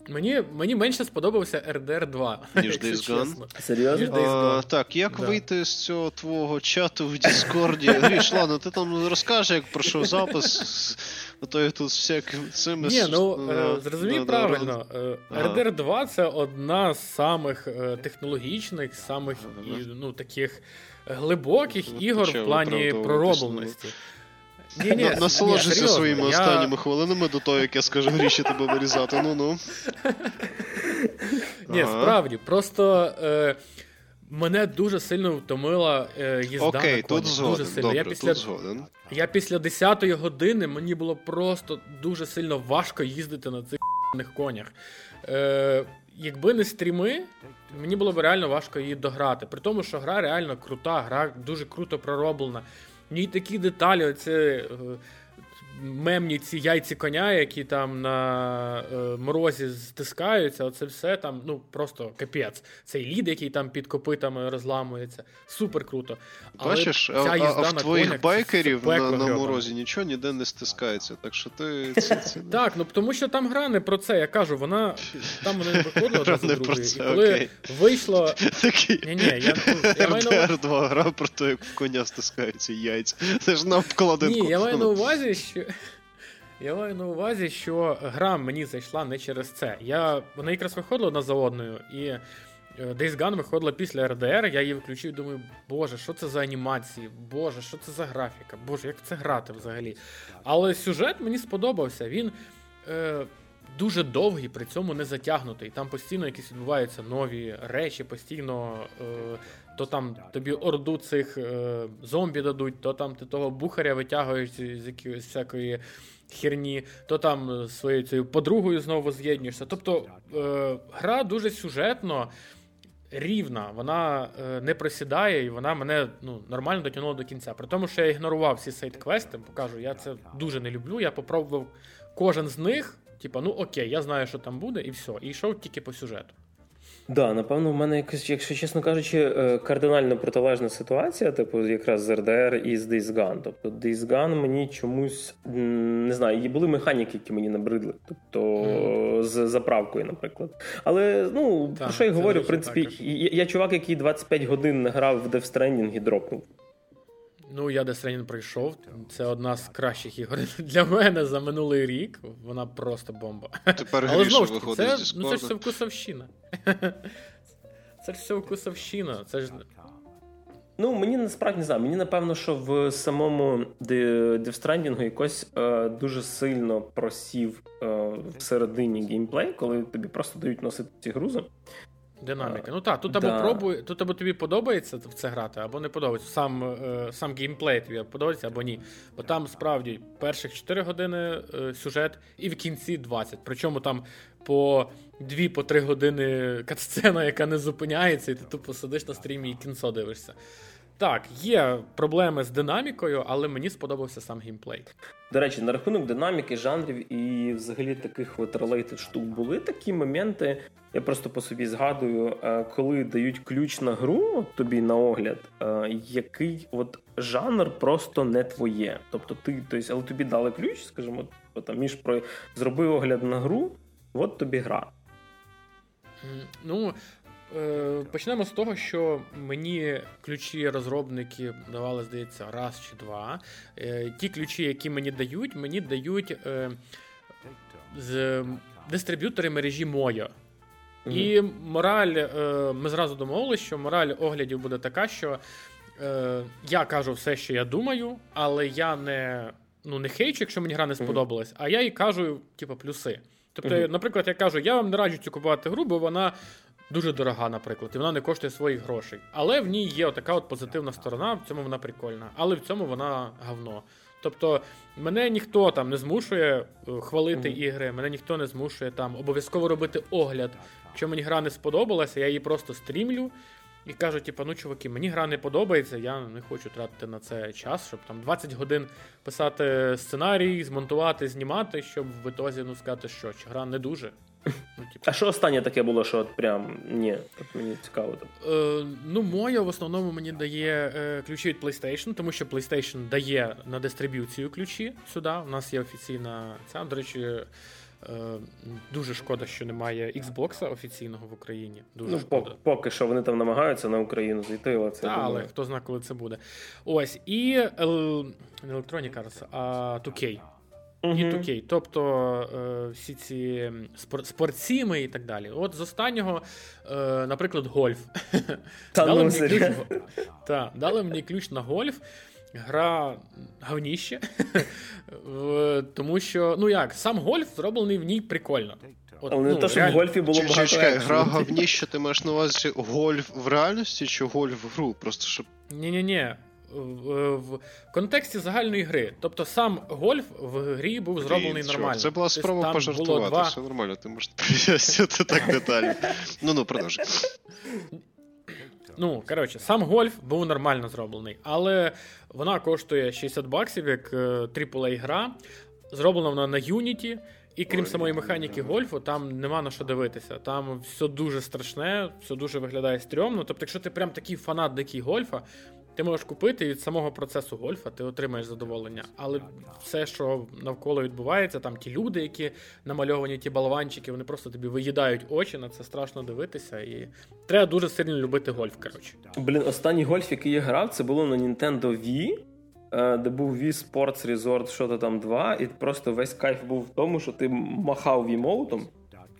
[SPEAKER 3] Мені, мені менше сподобався RDR 2.
[SPEAKER 2] Ніж Days Gone?
[SPEAKER 1] Серйозно?
[SPEAKER 3] Ніж Days
[SPEAKER 2] А, так, як
[SPEAKER 3] Да.
[SPEAKER 2] вийти з цього твого чату в Діскорді? Гріш, ладно, ти там розкажеш, як пройшов запис, а то я тут всякими цими...
[SPEAKER 3] Ні, ну
[SPEAKER 2] да,
[SPEAKER 3] е, зрозумій
[SPEAKER 2] да, да,
[SPEAKER 3] правильно.
[SPEAKER 2] Ага.
[SPEAKER 3] RDR 2 це одна з самих е, технологічних, самих ну, таких глибоких
[SPEAKER 2] Ну,
[SPEAKER 3] ігор в плані проробленості. Ні, ні,
[SPEAKER 2] Насолоджуйся своїми
[SPEAKER 3] я-
[SPEAKER 2] останніми хвилинами до того, як я скажу Гріші тебе вирізати. Ну-ну.
[SPEAKER 3] Ні,
[SPEAKER 2] Ага.
[SPEAKER 3] справді, просто е, мене дуже сильно втомила е, їзда
[SPEAKER 2] Окей,
[SPEAKER 3] на
[SPEAKER 2] тут згоден.
[SPEAKER 3] Дуже сильно.
[SPEAKER 2] Добре,
[SPEAKER 3] я після,
[SPEAKER 2] тут згоден.
[SPEAKER 3] Я після 10-ї години мені було просто дуже сильно важко їздити на цих конях. Е, якби не стріми, мені було б реально важко її дограти. При тому, що гра реально крута, гра дуже круто пророблена. В ній такі деталі, оце. Мемні ці яйці коня, які там на е, морозі стискаються, оце все там, ну просто капець. Цей лід, який там під копитами розламується. Супер круто. Але
[SPEAKER 2] Бачиш, а, а, а в твоїх
[SPEAKER 3] конях, це
[SPEAKER 2] байкерів на, на морозі нічого ніде не стискається. Так що ти.
[SPEAKER 3] Так, ну тому що там гра не про це. Я кажу, вона там вона не виходила одразу другої. І коли вийшло. Ні, ні, я, маю.
[SPEAKER 2] Гра про те, як в коня стискаються яйця. Це ж на обкладинку.
[SPEAKER 3] Ні, я маю на увазі, що. Я маю на увазі, що гра мені зайшла не через це. Я... Вона якраз виходила одна за і е, Days Gone виходила після RDR, я її включив і думаю, боже, що це за анімації? Боже, що це за графіка? Боже, як це грати взагалі? Але сюжет мені сподобався. Він. Е... дуже довгий, при цьому не затягнутий. Там постійно якісь відбуваються нові речі, постійно е, то там тобі орду цих е, зомбі дадуть, то там ти того бухаря витягуєш з якоїсь всякої херні, то там своєю цією подругою знову з'єднуєшся. Тобто е, гра дуже сюжетно. Рівна, вона е, не просідає, і вона мене ну, нормально дотягнула до кінця. При тому, що я ігнорував всі сайт-квести, покажу, я це дуже не люблю. Я попробував кожен з них, типа, ну окей, я знаю, що там буде, і все. І йшов тільки по сюжету.
[SPEAKER 1] Да, напевно, в мене якось, якщо чесно кажучи, е, кардинально протилежна ситуація, типу, якраз з РДР і з Days Gone. Тобто Days Gone мені чомусь не знаю, були механіки, які мені набридли. Тобто mm. з заправкою, наприклад. Але ну так, про що я говорю, в принципі, я, я чувак, який 25 годин грав в Death Stranding і дропнув.
[SPEAKER 3] Ну, я Death Stranding пройшов. Це одна з кращих ігор для мене за минулий рік. Вона просто бомба.
[SPEAKER 2] Тепер Але знову ж таки,
[SPEAKER 3] це, ну, це ж все вкусовщина. Це ж все вкусовщина. Це ж.
[SPEAKER 1] Ну, мені насправді не знаю. Мені напевно, що в самому Death якось е, дуже сильно просів е, всередині геймплей, коли тобі просто дають носити ці грузи.
[SPEAKER 3] Динаміка. Ну так, тут або да. пробуй, тут або тобі подобається в це грати, або не подобається. Сам е, сам геймплей тобі подобається, або ні. Бо там справді перших 4 години е, сюжет, і в кінці 20. Причому там по 2-3 години катсцена, яка не зупиняється, і ти тупо сидиш на стрімі і кінцо дивишся. Так, є проблеми з динамікою, але мені сподобався сам геймплей.
[SPEAKER 1] До речі, на рахунок динаміки, жанрів і взагалі таких от related штук були такі моменти. Я просто по собі згадую, е, коли дають ключ на гру тобі на огляд, е, який от жанр просто не твоє. Тобто ти, тобто, але тобі дали ключ, скажімо, там між про зроби огляд на гру, от тобі гра.
[SPEAKER 3] Ну, почнемо з того, що мені ключі розробники давали, здається, раз чи два. Е, ті ключі, які мені дають, мені дають е, з дистриб'ютори мережі Moyo. Mm-hmm. І мораль, ми зразу домовилися, що мораль оглядів буде така, що я кажу все, що я думаю, але я не ну, не хейчу, якщо мені гра не сподобалась, mm-hmm. а я їй кажу, типу, плюси. Тобто, mm-hmm. наприклад, я кажу, я вам не раджу цю купувати гру, бо вона дуже дорога, наприклад, і вона не коштує своїх грошей. Але в ній є така от позитивна сторона, в цьому вона прикольна, але в цьому вона говно. Тобто мене ніхто там не змушує е, хвалити mm-hmm. ігри, мене ніхто не змушує там обов'язково робити огляд. Якщо мені гра не сподобалася, я її просто стрімлю і кажу, типу, ну чуваки, мені гра не подобається, я не хочу тратити на це час, щоб там 20 годин писати сценарій, змонтувати, знімати, щоб в ітозі ну сказати, що чи гра не дуже.
[SPEAKER 1] Ну, типу. А що останнє таке було, що от прям ні, от мені цікаво.
[SPEAKER 3] Е, Ну, моя в основному мені дає е, ключі від PlayStation, тому що PlayStation дає на дистриб'юцію ключі сюди. У нас є офіційна ця. До речі, е, дуже шкода, що немає Xbox офіційного в Україні. Дуже ну, шкода.
[SPEAKER 1] Поки що вони там намагаються на Україну зайти, але це.
[SPEAKER 3] Та, але хто знає, коли це буде. Ось. І не Electronic Arts, а 2K і 2K. Тобто е, всі ці спор- спортсіми і так далі. От з останнього, е, наприклад, гольф.
[SPEAKER 1] Та дали,
[SPEAKER 3] мені ключ, та, дали мені ключ на гольф. Гра гавніще, тому що, ну як, сам гольф зроблений в ній прикольно.
[SPEAKER 1] От, Але ну, не те, що в гольфі було багато. Чекай,
[SPEAKER 2] гра гавніще, ти маєш на увазі гольф в реальності чи гольф в гру? Просто щоб.
[SPEAKER 3] Ні-ні-ні в контексті загальної гри. Тобто сам гольф в грі був зроблений нормально.
[SPEAKER 2] Це була спроба тобто, пожартувати, два... все нормально, ти можеш пояснити так детально. Ну ну продовжуй.
[SPEAKER 3] Ну, коротше, сам гольф був нормально зроблений, але вона коштує 60 баксів як aaa е, гра. Зроблена вона на Unity. І крім самої механіки гольфу, там нема на що дивитися. Там все дуже страшне, все дуже виглядає стрьомно. Тобто, якщо ти прям такий фанат дикий гольфа, ти можеш купити від самого процесу гольфа, ти отримаєш задоволення. Але все, що навколо відбувається, там ті люди, які намальовані, ті балаванчики, вони просто тобі виїдають очі, на це страшно дивитися. І треба дуже сильно любити гольф. коротше.
[SPEAKER 1] Блін, останній гольф, який я грав, це було на Nintendo Wii. Е, де був Wii Sports Resort, що то там 2, і просто весь кайф був в тому, що ти махав вімоутом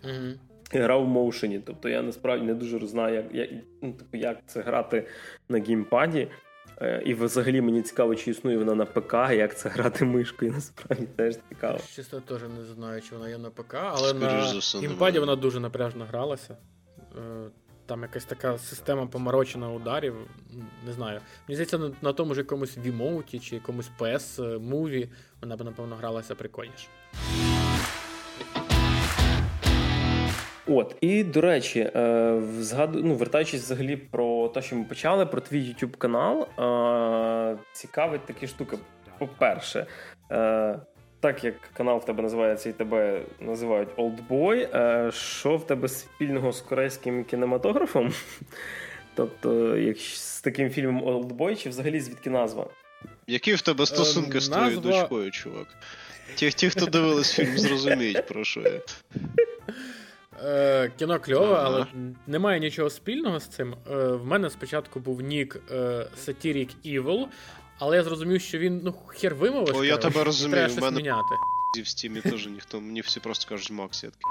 [SPEAKER 1] mm і грав в моушені. Тобто я насправді не дуже знаю, як як, ну, типу, як це грати на геймпаді. Е, і взагалі мені цікаво, чи існує вона на ПК, як це грати мишкою, насправді теж цікаво.
[SPEAKER 3] Чесно, теж не знаю, чи вона є на ПК, але Скоріше на імпаді вона дуже напряжно гралася. Е, там якась така система поморочена ударів. Не знаю. Мені здається, на, на тому ж якомусь Wiimote чи якомусь PS Move вона б, напевно, гралася прикольніше.
[SPEAKER 1] От, і до речі, е, згаду, ну, вертаючись взагалі про те, що ми почали, про твій YouTube канал, е, цікавить такі штуки. По-перше, е, так як канал в тебе називається і тебе називають Oldboy, е, що в тебе спільного з корейським кінематографом? Тобто, як з таким фільмом Oldboy, чи взагалі звідки назва?
[SPEAKER 2] Які в тебе стосунки е, з твоєю назва... дочкою, чувак? Ті, ті, хто дивились фільм, зрозуміють, про що я.
[SPEAKER 3] Е, Кіно кльове, ага. але немає нічого спільного з цим. Е, В мене спочатку був нік е, Satiric Evil, але я зрозумів, що він ну хер вимовиш.
[SPEAKER 2] О, я тебе розумію,
[SPEAKER 3] в мене міняти.
[SPEAKER 2] в стімі теж ніхто, мені всі просто кажуть Макс, я такий.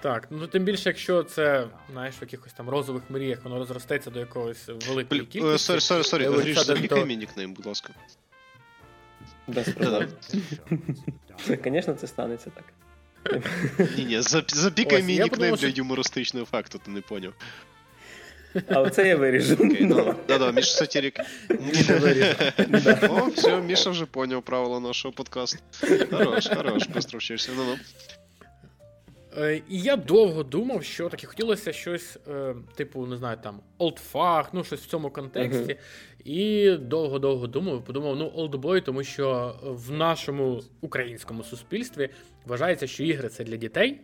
[SPEAKER 3] Так, ну тим більше, якщо це, знаєш, в якихось там розових мріях, воно розростеться до якогось великої Бл... кількості.
[SPEAKER 2] Sorry, sorry, sorry, Гріш, запікай мій нікнейм, будь ласка.
[SPEAKER 1] Без проблем. Звісно, це станеться так.
[SPEAKER 2] Ні, ні, запікай мій нікнейм для юмористичного ефекту, ти не поняв.
[SPEAKER 1] А це я виріжу.
[SPEAKER 2] Ну, да-да, Міша Сатірік. О, все, Міша вже поняв правила нашого подкасту. Хорош, хорош, быстро вчишся. Ну, ну.
[SPEAKER 3] Е, і я довго думав, що таке хотілося щось, е, типу, не знаю, там, олдфах, ну щось в цьому контексті. Uh-huh. І довго-довго думав, подумав, ну, олдбой, тому що в нашому українському суспільстві вважається, що ігри це для дітей.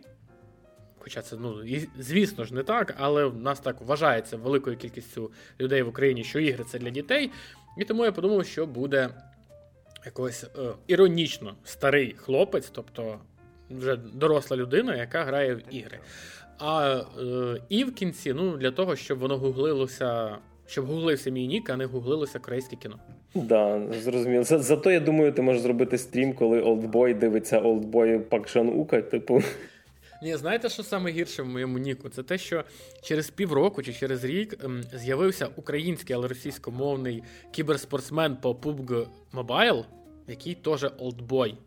[SPEAKER 3] Хоча це, ну, звісно ж, не так, але в нас так вважається великою кількістю людей в Україні, що ігри це для дітей. І тому я подумав, що буде якось е, іронічно старий хлопець, тобто вже доросла людина, яка грає в ігри. А е, і в кінці, ну, для того, щоб воно гуглилося, щоб гуглився мій нік, а не гуглилося корейське кіно.
[SPEAKER 1] Да, зрозуміло. За, зато я думаю, ти можеш зробити стрім, коли олдбой дивиться олдбой Пак Жан Ука, типу.
[SPEAKER 3] Ні, знаєте, що саме гірше в моєму Ніку? Це те, що через півроку чи через рік ем, з'явився український, але російськомовний кіберспортсмен по PUBG Mobile, який теж Oldboy.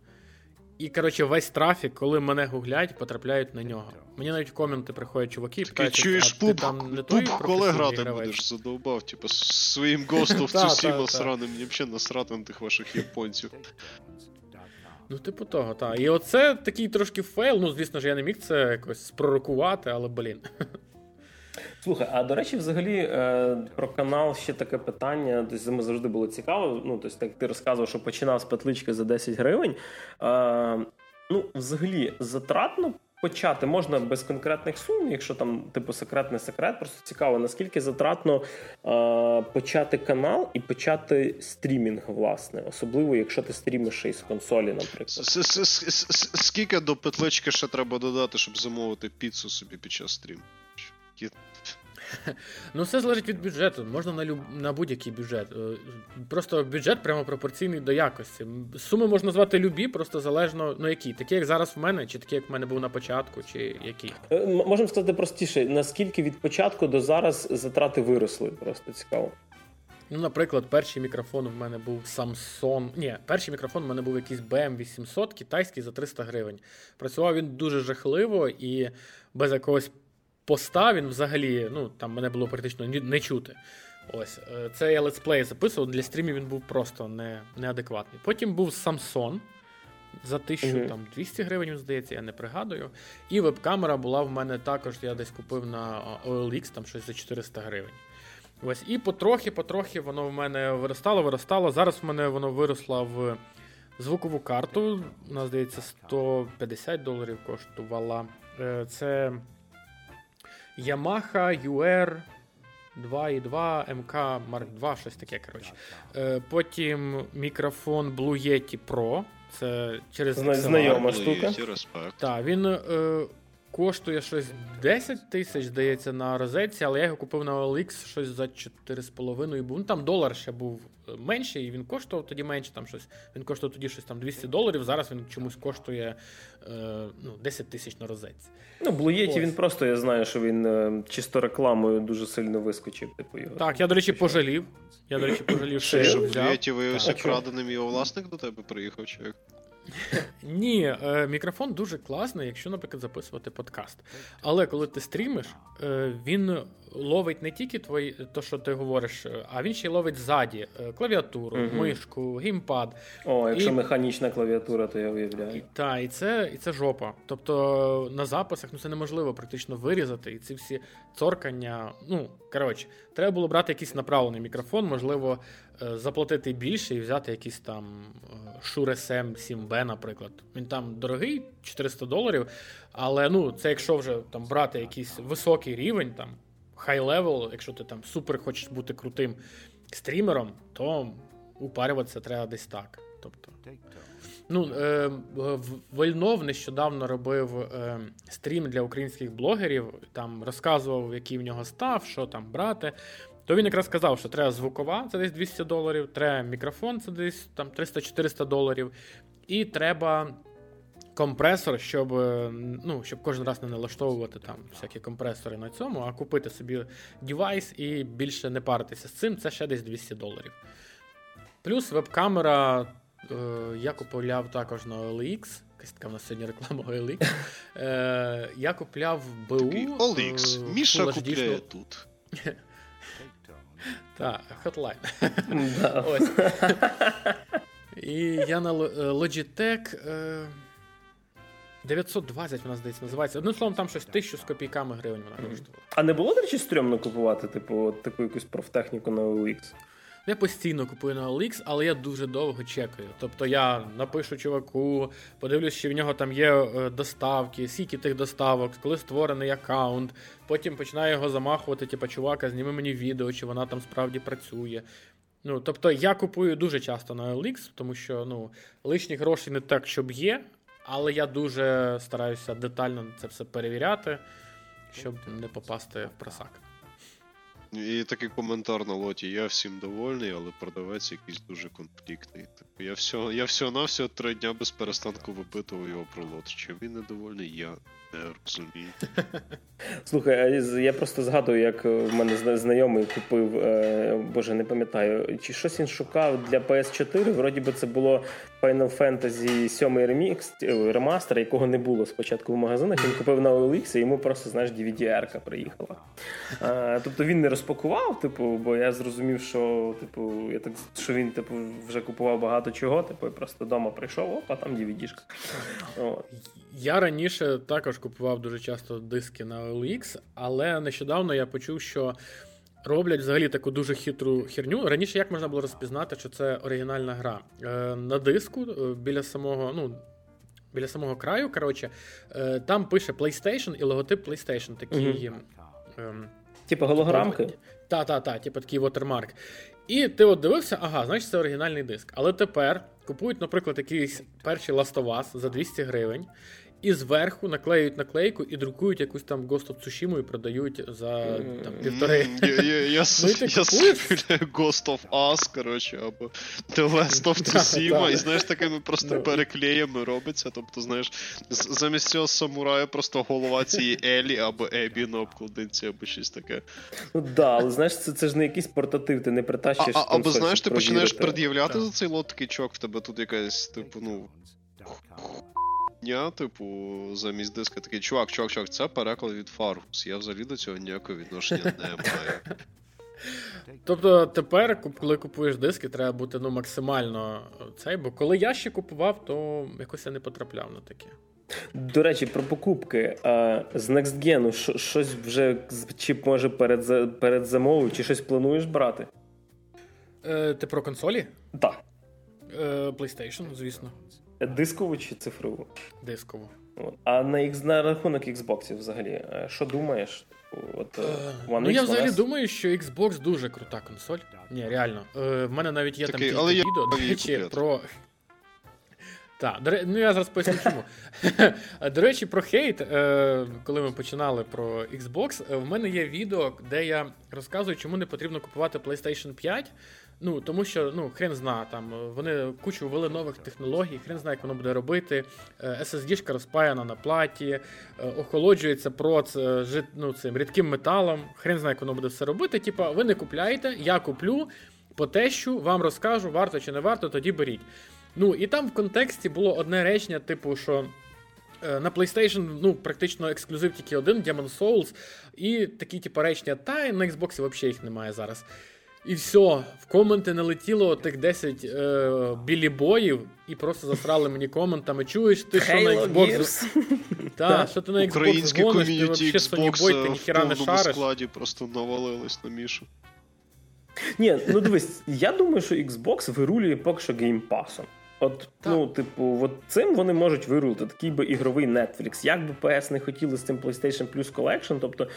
[SPEAKER 3] І, коротше, весь трафік, коли мене гуглять, потрапляють на нього. Мені навіть коменти приходять чуваки, питають,
[SPEAKER 2] чуєш, а пуб, ти там не той пуб, коли грати будеш, задовбав, типу, своїм Ghost of Tsushima сраним, мені взагалі насрати на тих ваших японців.
[SPEAKER 3] Ну, типу того, так. І оце такий трошки fail. Ну, звісно ж, я не міг це якось спророкувати, але блін.
[SPEAKER 1] Слухай, а до речі, взагалі е, про канал ще таке питання. Тобто, ми завжди було цікаво. Ну, тобто, так ти розказував, що починав з петлички за 10 гривень. Е, ну, взагалі, затратно почати можна без конкретних сум, якщо там, типу, секрет не секрет. Просто цікаво, наскільки затратно е, почати канал і почати стрімінг, власне, особливо, якщо ти стрімиш із консолі, наприклад.
[SPEAKER 2] Скільки до петлички ще треба додати, щоб замовити піцу собі під час стріму?
[SPEAKER 3] Ну, все залежить від бюджету. Можна на люб... на будь-який бюджет. Е, просто бюджет прямо пропорційний до якості. Суми можна звати любі, просто залежно ну які. Такі, як зараз в мене, чи такі, як в мене був на початку, чи які.
[SPEAKER 1] Е, можемо сказати простіше, наскільки від початку до зараз затрати виросли, просто цікаво.
[SPEAKER 3] Ну, наприклад, перший мікрофон у мене був Samsung. Ні, перший мікрофон у мене був якийсь BM800 китайський за 300 гривень. Працював він дуже жахливо і без якогось поста він взагалі, ну там мене було практично не чути. Ось, е, це я летсплей записував, для стрімів він був просто не, неадекватний. Потім був Samsung за 1200 mm-hmm. гривень, здається, я не пригадую. І веб-камера була в мене також, я десь купив на OLX, там щось за 400 гривень. Ось, І потрохи-потрохи воно в мене виростало, виростало. Зараз в мене воно виросло в звукову карту. У нас, здається, 150 доларів коштувала. Е, це Yamaha UR 2.2 MK Mark 2, щось таке. коротше. Е, Потім мікрофон Blue Yeti Pro. Це через
[SPEAKER 1] Знайома штука.
[SPEAKER 3] Так, він е, коштує щось 10 тисяч, здається, на розетці, але я його купив на OLX щось за 4,5. Бо ну, там долар ще був е, менший, і він коштував тоді менше. Там щось він коштував тоді щось там 200 доларів. Зараз він чомусь коштує е, ну, 10 тисяч на розетці.
[SPEAKER 1] Ну, Блуєті він просто я знаю, що він е, чисто рекламою дуже сильно вискочив. Типу його.
[SPEAKER 3] Так, я, до речі, пожалів. Я, до речі, пожалів, що
[SPEAKER 2] Що
[SPEAKER 3] я взяв.
[SPEAKER 2] Блуєті виявився краденим його власник до тебе приїхав, чи як?
[SPEAKER 3] Ні, е, мікрофон дуже класний, якщо, наприклад, записувати подкаст. Але коли ти стрімиш, е, він ловить не тільки твої, то, що ти говориш, е, а він ще й ловить ззаді е, клавіатуру,
[SPEAKER 1] Мгм.
[SPEAKER 3] мишку, геймпад.
[SPEAKER 1] О, якщо
[SPEAKER 3] І-
[SPEAKER 1] механічна клавіатура, то я уявляю.
[SPEAKER 3] Та, і це, і це жопа. Тобто на записах ну, це неможливо практично вирізати. І ці всі цоркання. Ну, коротше, треба було брати якийсь направлений мікрофон, можливо, е, заплатити більше і взяти якийсь там Shure SM7B, наприклад. Він там дорогий, 400 доларів. Але ну, це якщо вже там брати якийсь високий рівень, там high level, якщо ти там супер хочеш бути крутим стрімером, то упарюватися треба десь так. Тобто. Ну, е, В- Вольнов нещодавно робив е, стрім для українських блогерів, там розказував, який в нього став, що там брати. То він якраз сказав, що треба звукова, це десь 200 доларів, треба мікрофон, це десь там 300-400 доларів, і треба компресор, щоб, е, ну, щоб кожен раз не налаштовувати там всякі компресори на цьому, а купити собі девайс і більше не паритися з цим, це ще десь 200 доларів. Плюс веб-камера е, я купував також на OLX. Якась така в нас сьогодні реклама OLX. Е, я купляв БУ. Е,
[SPEAKER 2] Міша купляє тут.
[SPEAKER 3] Так, Hotline. Ось. І я на Lo- Logitech е, 920, вона здається, називається. Одним словом, там щось тисячу з копійками гривень вона коштувала.
[SPEAKER 1] А не було, до речі, стрьомно купувати, типу, таку якусь профтехніку на OLX?
[SPEAKER 3] Я постійно купую на OLX, але я дуже довго чекаю. Тобто я напишу чуваку, подивлюсь, чи в нього там є е, доставки, скільки тих доставок, коли створений аккаунт. Потім починаю його замахувати, типу, чувака, зніми мені відео, чи вона там справді працює. Ну, тобто я купую дуже часто на OLX, тому що ну, лишніх грошей не так, щоб є, але я дуже стараюся детально це все перевіряти, щоб не попасти в просак.
[SPEAKER 2] І такий коментар на лоті. Я всім довольний, але продавець якийсь дуже конфліктний. Типу, я все, я все на все три дня без перестанку випитував його про лот. Чим він недовольний, я не розумію.
[SPEAKER 1] Слухай, я просто згадую, як е, в мене знайомий купив, е, боже, не пам'ятаю, чи щось він шукав для PS4. Вроді би це було Final Fantasy 7 ремікс, е, ремастер, якого не було спочатку в магазинах. Він купив на OLX, і йому просто, знаєш, DVD-рка приїхала. Тобто він не розпакував, типу, бо я зрозумів, що типу, я так що він типу вже купував багато чого, типу, і просто вдома прийшов, оп, а там DVD-шка.
[SPEAKER 3] Я раніше також купував дуже часто диски на OLX, але нещодавно я почув, що роблять взагалі таку дуже хитру херню. Раніше як можна було розпізнати, що це оригінальна гра? Е, на диску е, біля самого, ну. Біля самого краю, коротше, е, там пише PlayStation і логотип PlayStation, такий. ем,
[SPEAKER 1] Типу голограмки.
[SPEAKER 3] та, та, та, типу такий вотермарк. І ти от дивився, ага, значить це оригінальний диск. Але тепер купують, наприклад, якийсь перший Last of Us за 200 гривень, і зверху наклеюють наклейку і друкують якусь там Ghost of Tsushima і продають за там, півтори.
[SPEAKER 2] Я, я,
[SPEAKER 3] Ну,
[SPEAKER 2] Ghost of Us, коротше, або The Last of Tsushima, і знаєш, такими просто
[SPEAKER 3] Ну.
[SPEAKER 2] переклеями робиться. Тобто, знаєш, замість цього самурая просто голова цієї Елі або Ебі на обкладинці, або щось таке.
[SPEAKER 1] Ну да, але знаєш, це, це ж не якийсь портатив, ти не
[SPEAKER 2] А,
[SPEAKER 1] притащиш.
[SPEAKER 2] або знаєш, ти починаєш пред'являти за цей лот такий чувак, в тебе тут якась, типу, ну. Дня, типу, замість диска такий чувак, чувак, чувак, це переклад від Fargus. Я взагалі до цього ніякого відношення не маю.
[SPEAKER 3] Тобто тепер, коли купуєш диски, треба бути ну, максимально цей, бо коли я ще купував, то якось я не потрапляв на таке.
[SPEAKER 1] До речі, про покупки. А, з Next Gen що- щось вже чи може перед, перед замовою, чи щось плануєш брати?
[SPEAKER 3] Е, ти про консолі?
[SPEAKER 1] Так.
[SPEAKER 3] Е, PlayStation, звісно,
[SPEAKER 1] Дискову чи цифрову?
[SPEAKER 3] дискову.
[SPEAKER 1] А на, X, на рахунок Xbox взагалі, е, що думаєш? От, е, One
[SPEAKER 3] ну,
[SPEAKER 1] X,
[SPEAKER 3] я взагалі
[SPEAKER 1] S?
[SPEAKER 3] думаю, що Xbox дуже крута консоль. Ні, реально. Е, в мене навіть є
[SPEAKER 2] Такий,
[SPEAKER 3] там
[SPEAKER 2] але
[SPEAKER 3] кілька відео, до речі, про. Так, ну я зараз поясню чому. До речі, про хейт, е, коли ми починали про Xbox, е, в мене є відео, де я розказую, чому не потрібно купувати PlayStation 5. Ну, тому що ну, хрен зна, там вони кучу ввели нових технологій, хрен знає, як воно буде робити. Е, SSD-шка розпаяна на платі, охолоджується проц ну, цим рідким металом, хрен знає, як воно буде все робити. Типа, ви не купляєте, я куплю, потещу, вам розкажу, варто чи не варто, тоді беріть. Ну і там в контексті було одне речення, типу, що. Е, на PlayStation ну, практично ексклюзив тільки один Demon Souls, і такі типу, речення, та на Xbox взагалі їх немає зараз. І все, в коменти налетіло тих 10 е, білі боїв, і просто засрали мені коментами. Чуєш, ти що на Xbox Так, що ти на Xbox гониш, ти взагалі Sony Boy, ти ніхіра не шариш.
[SPEAKER 2] складі просто навалились на Мішу.
[SPEAKER 1] Ні, ну дивись, я думаю, що Xbox вирулює поки що геймпасом. От, так. ну, типу, от цим вони можуть вирулити такий би ігровий Netflix. Як би PS не хотіли з цим PlayStation Plus Collection, тобто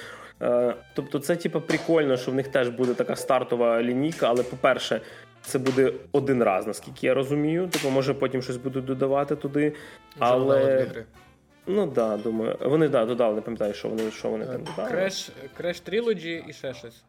[SPEAKER 1] е, тобто це типу, прикольно, що в них теж буде така стартова лінійка, але, по-перше, це буде один раз, наскільки я розумію. Типу, може потім щось будуть додавати туди. Але... Ну так, да, думаю. Вони да, додали, не пам'ятаю, що вони що вони там додали.
[SPEAKER 3] Crash, Crash Trilogy і ще щось.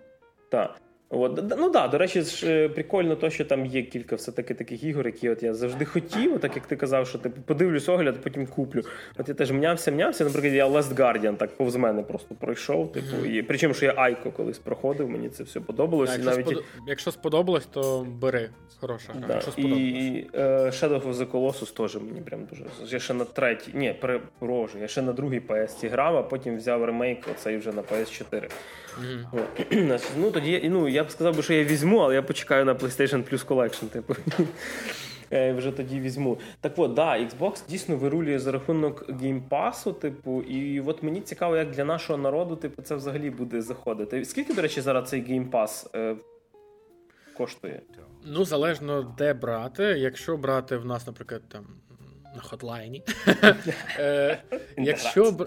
[SPEAKER 1] Так. От, Ну да, до речі, ж е, прикольно, то, що там є кілька все-таки таких ігор, які от я завжди хотів, так як ти казав, що типу, подивлюсь огляд, потім куплю. От я теж мнявся, мнявся. Наприклад, я Last Guardian так повз мене просто пройшов. Типу, і Причому, що я Айко колись проходив, мені це все подобалось.
[SPEAKER 3] якщо,
[SPEAKER 1] навіть...
[SPEAKER 3] спод... якщо сподобалось, то бери. Хороша. Да. Якщо сподобалось.
[SPEAKER 1] І uh, Shadow of the Colossus теж мені прям дуже. Я ще на третій, ні, перепорожу, я ще на другій PS грав, а потім взяв ремейк, оцей вже на PS4. Mm-hmm. Ну, тоді, ну, я б сказав, що я візьму, але я почекаю на PlayStation Plus Collection, типу. Я вже тоді візьму. Так от, да, Xbox дійсно вирулює за рахунок Game Pass у, типу, і от мені цікаво, як для нашого народу, типу, це взагалі буде заходити. Скільки, до речі, зараз цей Game Pass е, коштує?
[SPEAKER 3] Ну, залежно де брати. Якщо брати в нас, наприклад, там на хотлайні. Е, якщо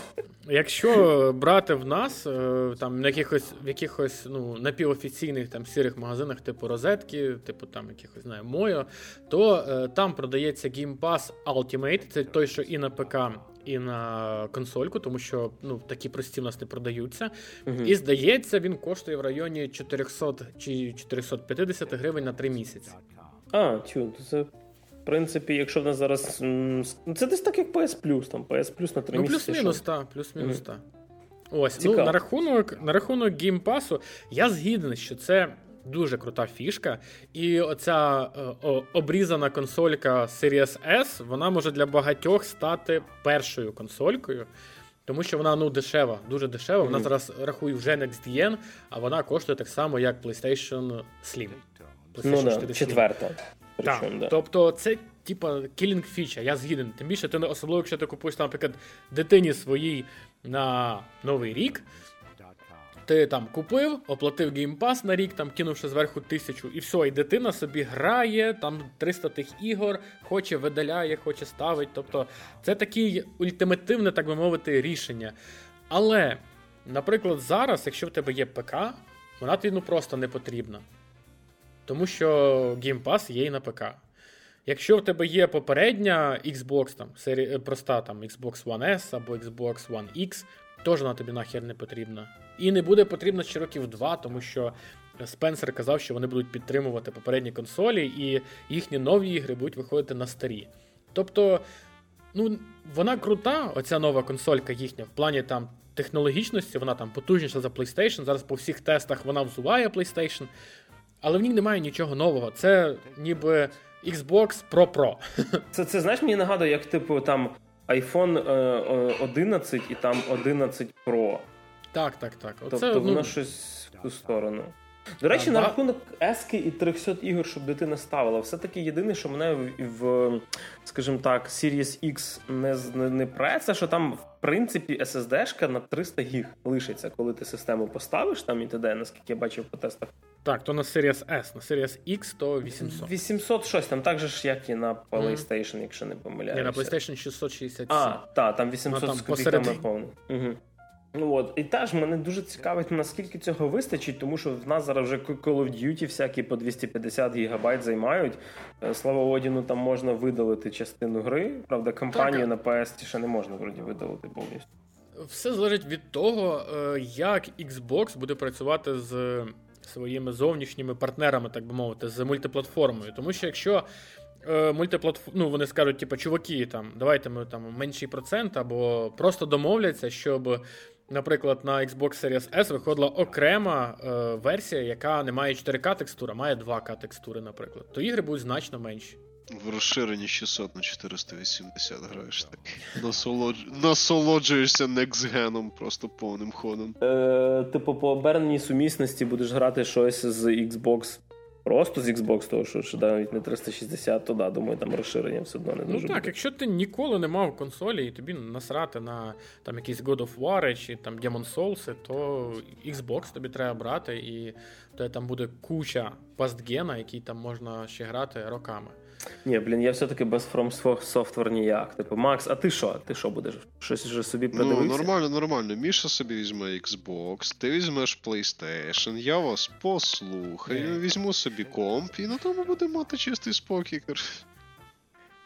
[SPEAKER 3] якщо брати в нас е, там на якихось в якихось ну, напівофіційних там сірих магазинах, типу розетки, типу там якихось знаю, Мойо, то е, там продається Game Pass Ultimate, це той, що і на ПК. І на консольку, тому що ну такі прості в нас не продаються. uh І здається, він коштує в районі 400 чи 450 гривень на 3 місяці.
[SPEAKER 1] А, чу, це в принципі, якщо в нас зараз. Це десь так, як PS Plus, там PS Plus на 3
[SPEAKER 3] ну, місяці. Плюс-мінус, так, плюс-мінус, так. Ось, Цікаво. ну, на рахунок на рахунок Game Pass у, я згідний, що це дуже крута фішка. І оця о, обрізана консолька Series S, вона може для багатьох стати першою консолькою. Тому що вона ну дешева, дуже дешева. Вона mm-hmm. зараз рахує вже Next Gen, а вона коштує так само, як PlayStation Slim.
[SPEAKER 1] PlayStation ну, 4 да, четверта.
[SPEAKER 3] Причому. Да. Тобто, це типа killing feature. Я згіден. Тим більше, ти особливо, якщо ти купуєш, наприклад, дитині своїй на новий рік. Ти там купив, оплатив Game Pass на рік, там кинувши зверху тисячу, і все, і дитина собі грає, там 300 тих ігор, хоче видаляє, хоче ставить. Тобто це таке ультимативне, так би мовити, рішення. Але, наприклад, зараз, якщо в тебе є ПК, вона тобі ну просто не потрібна. Тому що Game Pass є і на ПК. Якщо в тебе є попередня Xbox, там, серія, проста там, Xbox One S або Xbox One X, теж вона тобі нахер не потрібна. І не буде потрібна ще років два, тому що Спенсер казав, що вони будуть підтримувати попередні консолі, і їхні нові ігри будуть виходити на старі. Тобто, ну, вона крута, оця нова консолька їхня, в плані там технологічності, вона там потужніша за PlayStation. Зараз по всіх тестах вона взуває PlayStation але в ній немає нічого нового. Це ніби Xbox Pro Pro.
[SPEAKER 1] Це це знаєш, мені нагадує, як типу там iPhone 11 е, і там 11 Pro.
[SPEAKER 3] Так, так, так.
[SPEAKER 1] Оце, тобто воно ну... щось в ту сторону. До речі, а, на рахунок ески і 300 ігор, щоб дитина ставила, все-таки єдине, що мене в, в скажімо так, Series X не не, не пре, це що там, в принципі, SSD-шка на 300 гіг лишиться, коли ти систему поставиш там і т.д., наскільки я бачив по тестах.
[SPEAKER 3] Так, то на Series S, на Series X то 800.
[SPEAKER 1] 800 щось, там так же ж, як і на PlayStation, mm. якщо не помиляюся.
[SPEAKER 3] Ні, на PlayStation 667.
[SPEAKER 1] А, так, там 800 ну, там з копійками повно. Угу. Ну от і теж мене дуже цікавить, наскільки цього вистачить, тому що в нас зараз вже Call of Duty всякі по 250 гігабайт займають. Е, слава Одіну, там можна видалити частину гри. Правда, кампанію так. на PS ще не можна вроді видалити повністю.
[SPEAKER 3] Все залежить від того, е, як Xbox буде працювати з своїми зовнішніми партнерами, так би мовити, з мультиплатформою. Тому що якщо е, мультиплатформ... ну, вони скажуть, типу, чуваки, там, давайте ми там менший процент, або просто домовляться, щоб наприклад, на Xbox Series S виходила окрема е, версія, яка не має 4К текстури, а має 2К текстури, наприклад, то ігри будуть значно менші.
[SPEAKER 2] В розширенні 600 на 480 граєш так. Насолодж... Насолоджуєшся некс-геном просто повним ходом.
[SPEAKER 1] Е, Типу, по оберненій сумісності будеш грати щось з Xbox Просто з Xbox, того, що, що навіть не 360, то да, думаю, там розширення все одно не
[SPEAKER 3] ну
[SPEAKER 1] дуже.
[SPEAKER 3] Ну так,
[SPEAKER 1] буде.
[SPEAKER 3] якщо ти ніколи не мав консолі, і тобі насрати на там якісь God of War чи там Demon Souls, то Xbox тобі треба брати, і то там буде куча пастгена, який там можна ще грати роками.
[SPEAKER 1] Ні, блін, я все-таки без From Software ніяк. Типу, Макс, а ти що? Ти що будеш? Щось вже собі ну, придивився?
[SPEAKER 2] Ну, нормально, нормально. Міша собі візьме Xbox, ти візьмеш PlayStation, я вас послухаю, візьму собі комп, і на тому будемо мати чистий спокій.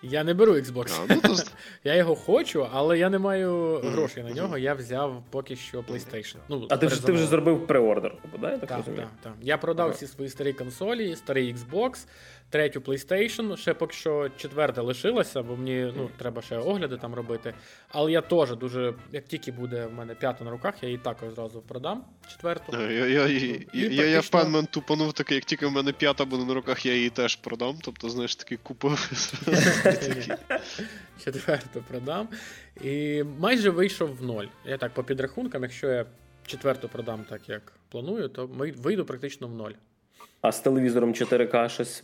[SPEAKER 3] Я не беру Xbox. А, ну, то... Я його хочу, але я не маю грошей на нього. Я взяв поки що PlayStation.
[SPEAKER 1] Ну, А ти вже ти вже зробив преордер, да? я так,
[SPEAKER 3] так, так, так. Я продав всі свої старі консолі, старий Xbox третю PlayStation, ще поки що четверта лишилася, бо мені ну, треба ще огляди там робити. Але я теж дуже, як тільки буде в мене п'ята на руках, я її також зразу продам. Четверту.
[SPEAKER 2] Я я, я, і, я, практично... я фанмен тупанув такий, як тільки в мене п'ята буде на руках, я її теж продам. Тобто, знаєш, такий купив.
[SPEAKER 3] Четверту продам. І майже вийшов в ноль. Я так по підрахункам, якщо я четверту продам так, як планую, то вийду практично в ноль.
[SPEAKER 1] А з телевізором 4К щось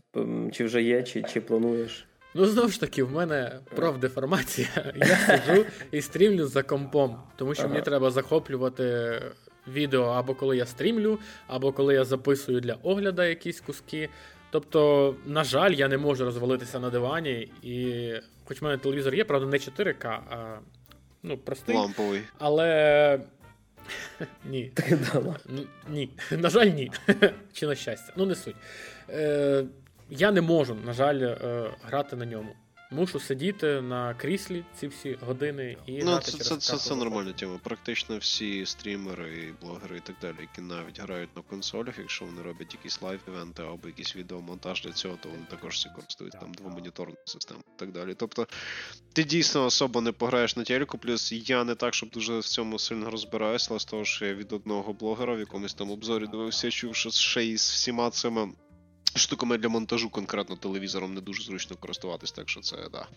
[SPEAKER 1] чи вже є, чи чи плануєш?
[SPEAKER 3] Ну, знову ж таки, в мене профдеформація. Я сиджу і стрімлю за компом, тому що ага. мені треба захоплювати відео або коли я стрімлю, або коли я записую для огляду якісь куски. Тобто, на жаль, я не можу розвалитися на дивані, і хоч в мене телевізор є, правда, не 4К, а ну, простий.
[SPEAKER 2] Ламповий.
[SPEAKER 3] Але Ні. Ні. На жаль, ні. Чи на щастя. Ну, не суть. Е, Я не можу, на жаль, е, грати на ньому. Мушу сидіти на кріслі ці всі години і
[SPEAKER 2] ну, це
[SPEAKER 3] через
[SPEAKER 2] це, це, це нормальна тема. Практично всі стрімери, і блогери і так далі, які навіть грають на консолях, якщо вони роблять якісь лайв-івенти або якийсь відеомонтаж для цього, то вони також всі користують там двомоніторну систему і так далі. Тобто ти дійсно особо не пограєш на телеку, плюс я не так, щоб дуже в цьому сильно розбираюся, але з того, що я від одного блогера в якомусь там обзорі дивився, чув, що ще із всіма цими штуками для монтажу конкретно телевізором не дуже зручно користуватись, так що це да.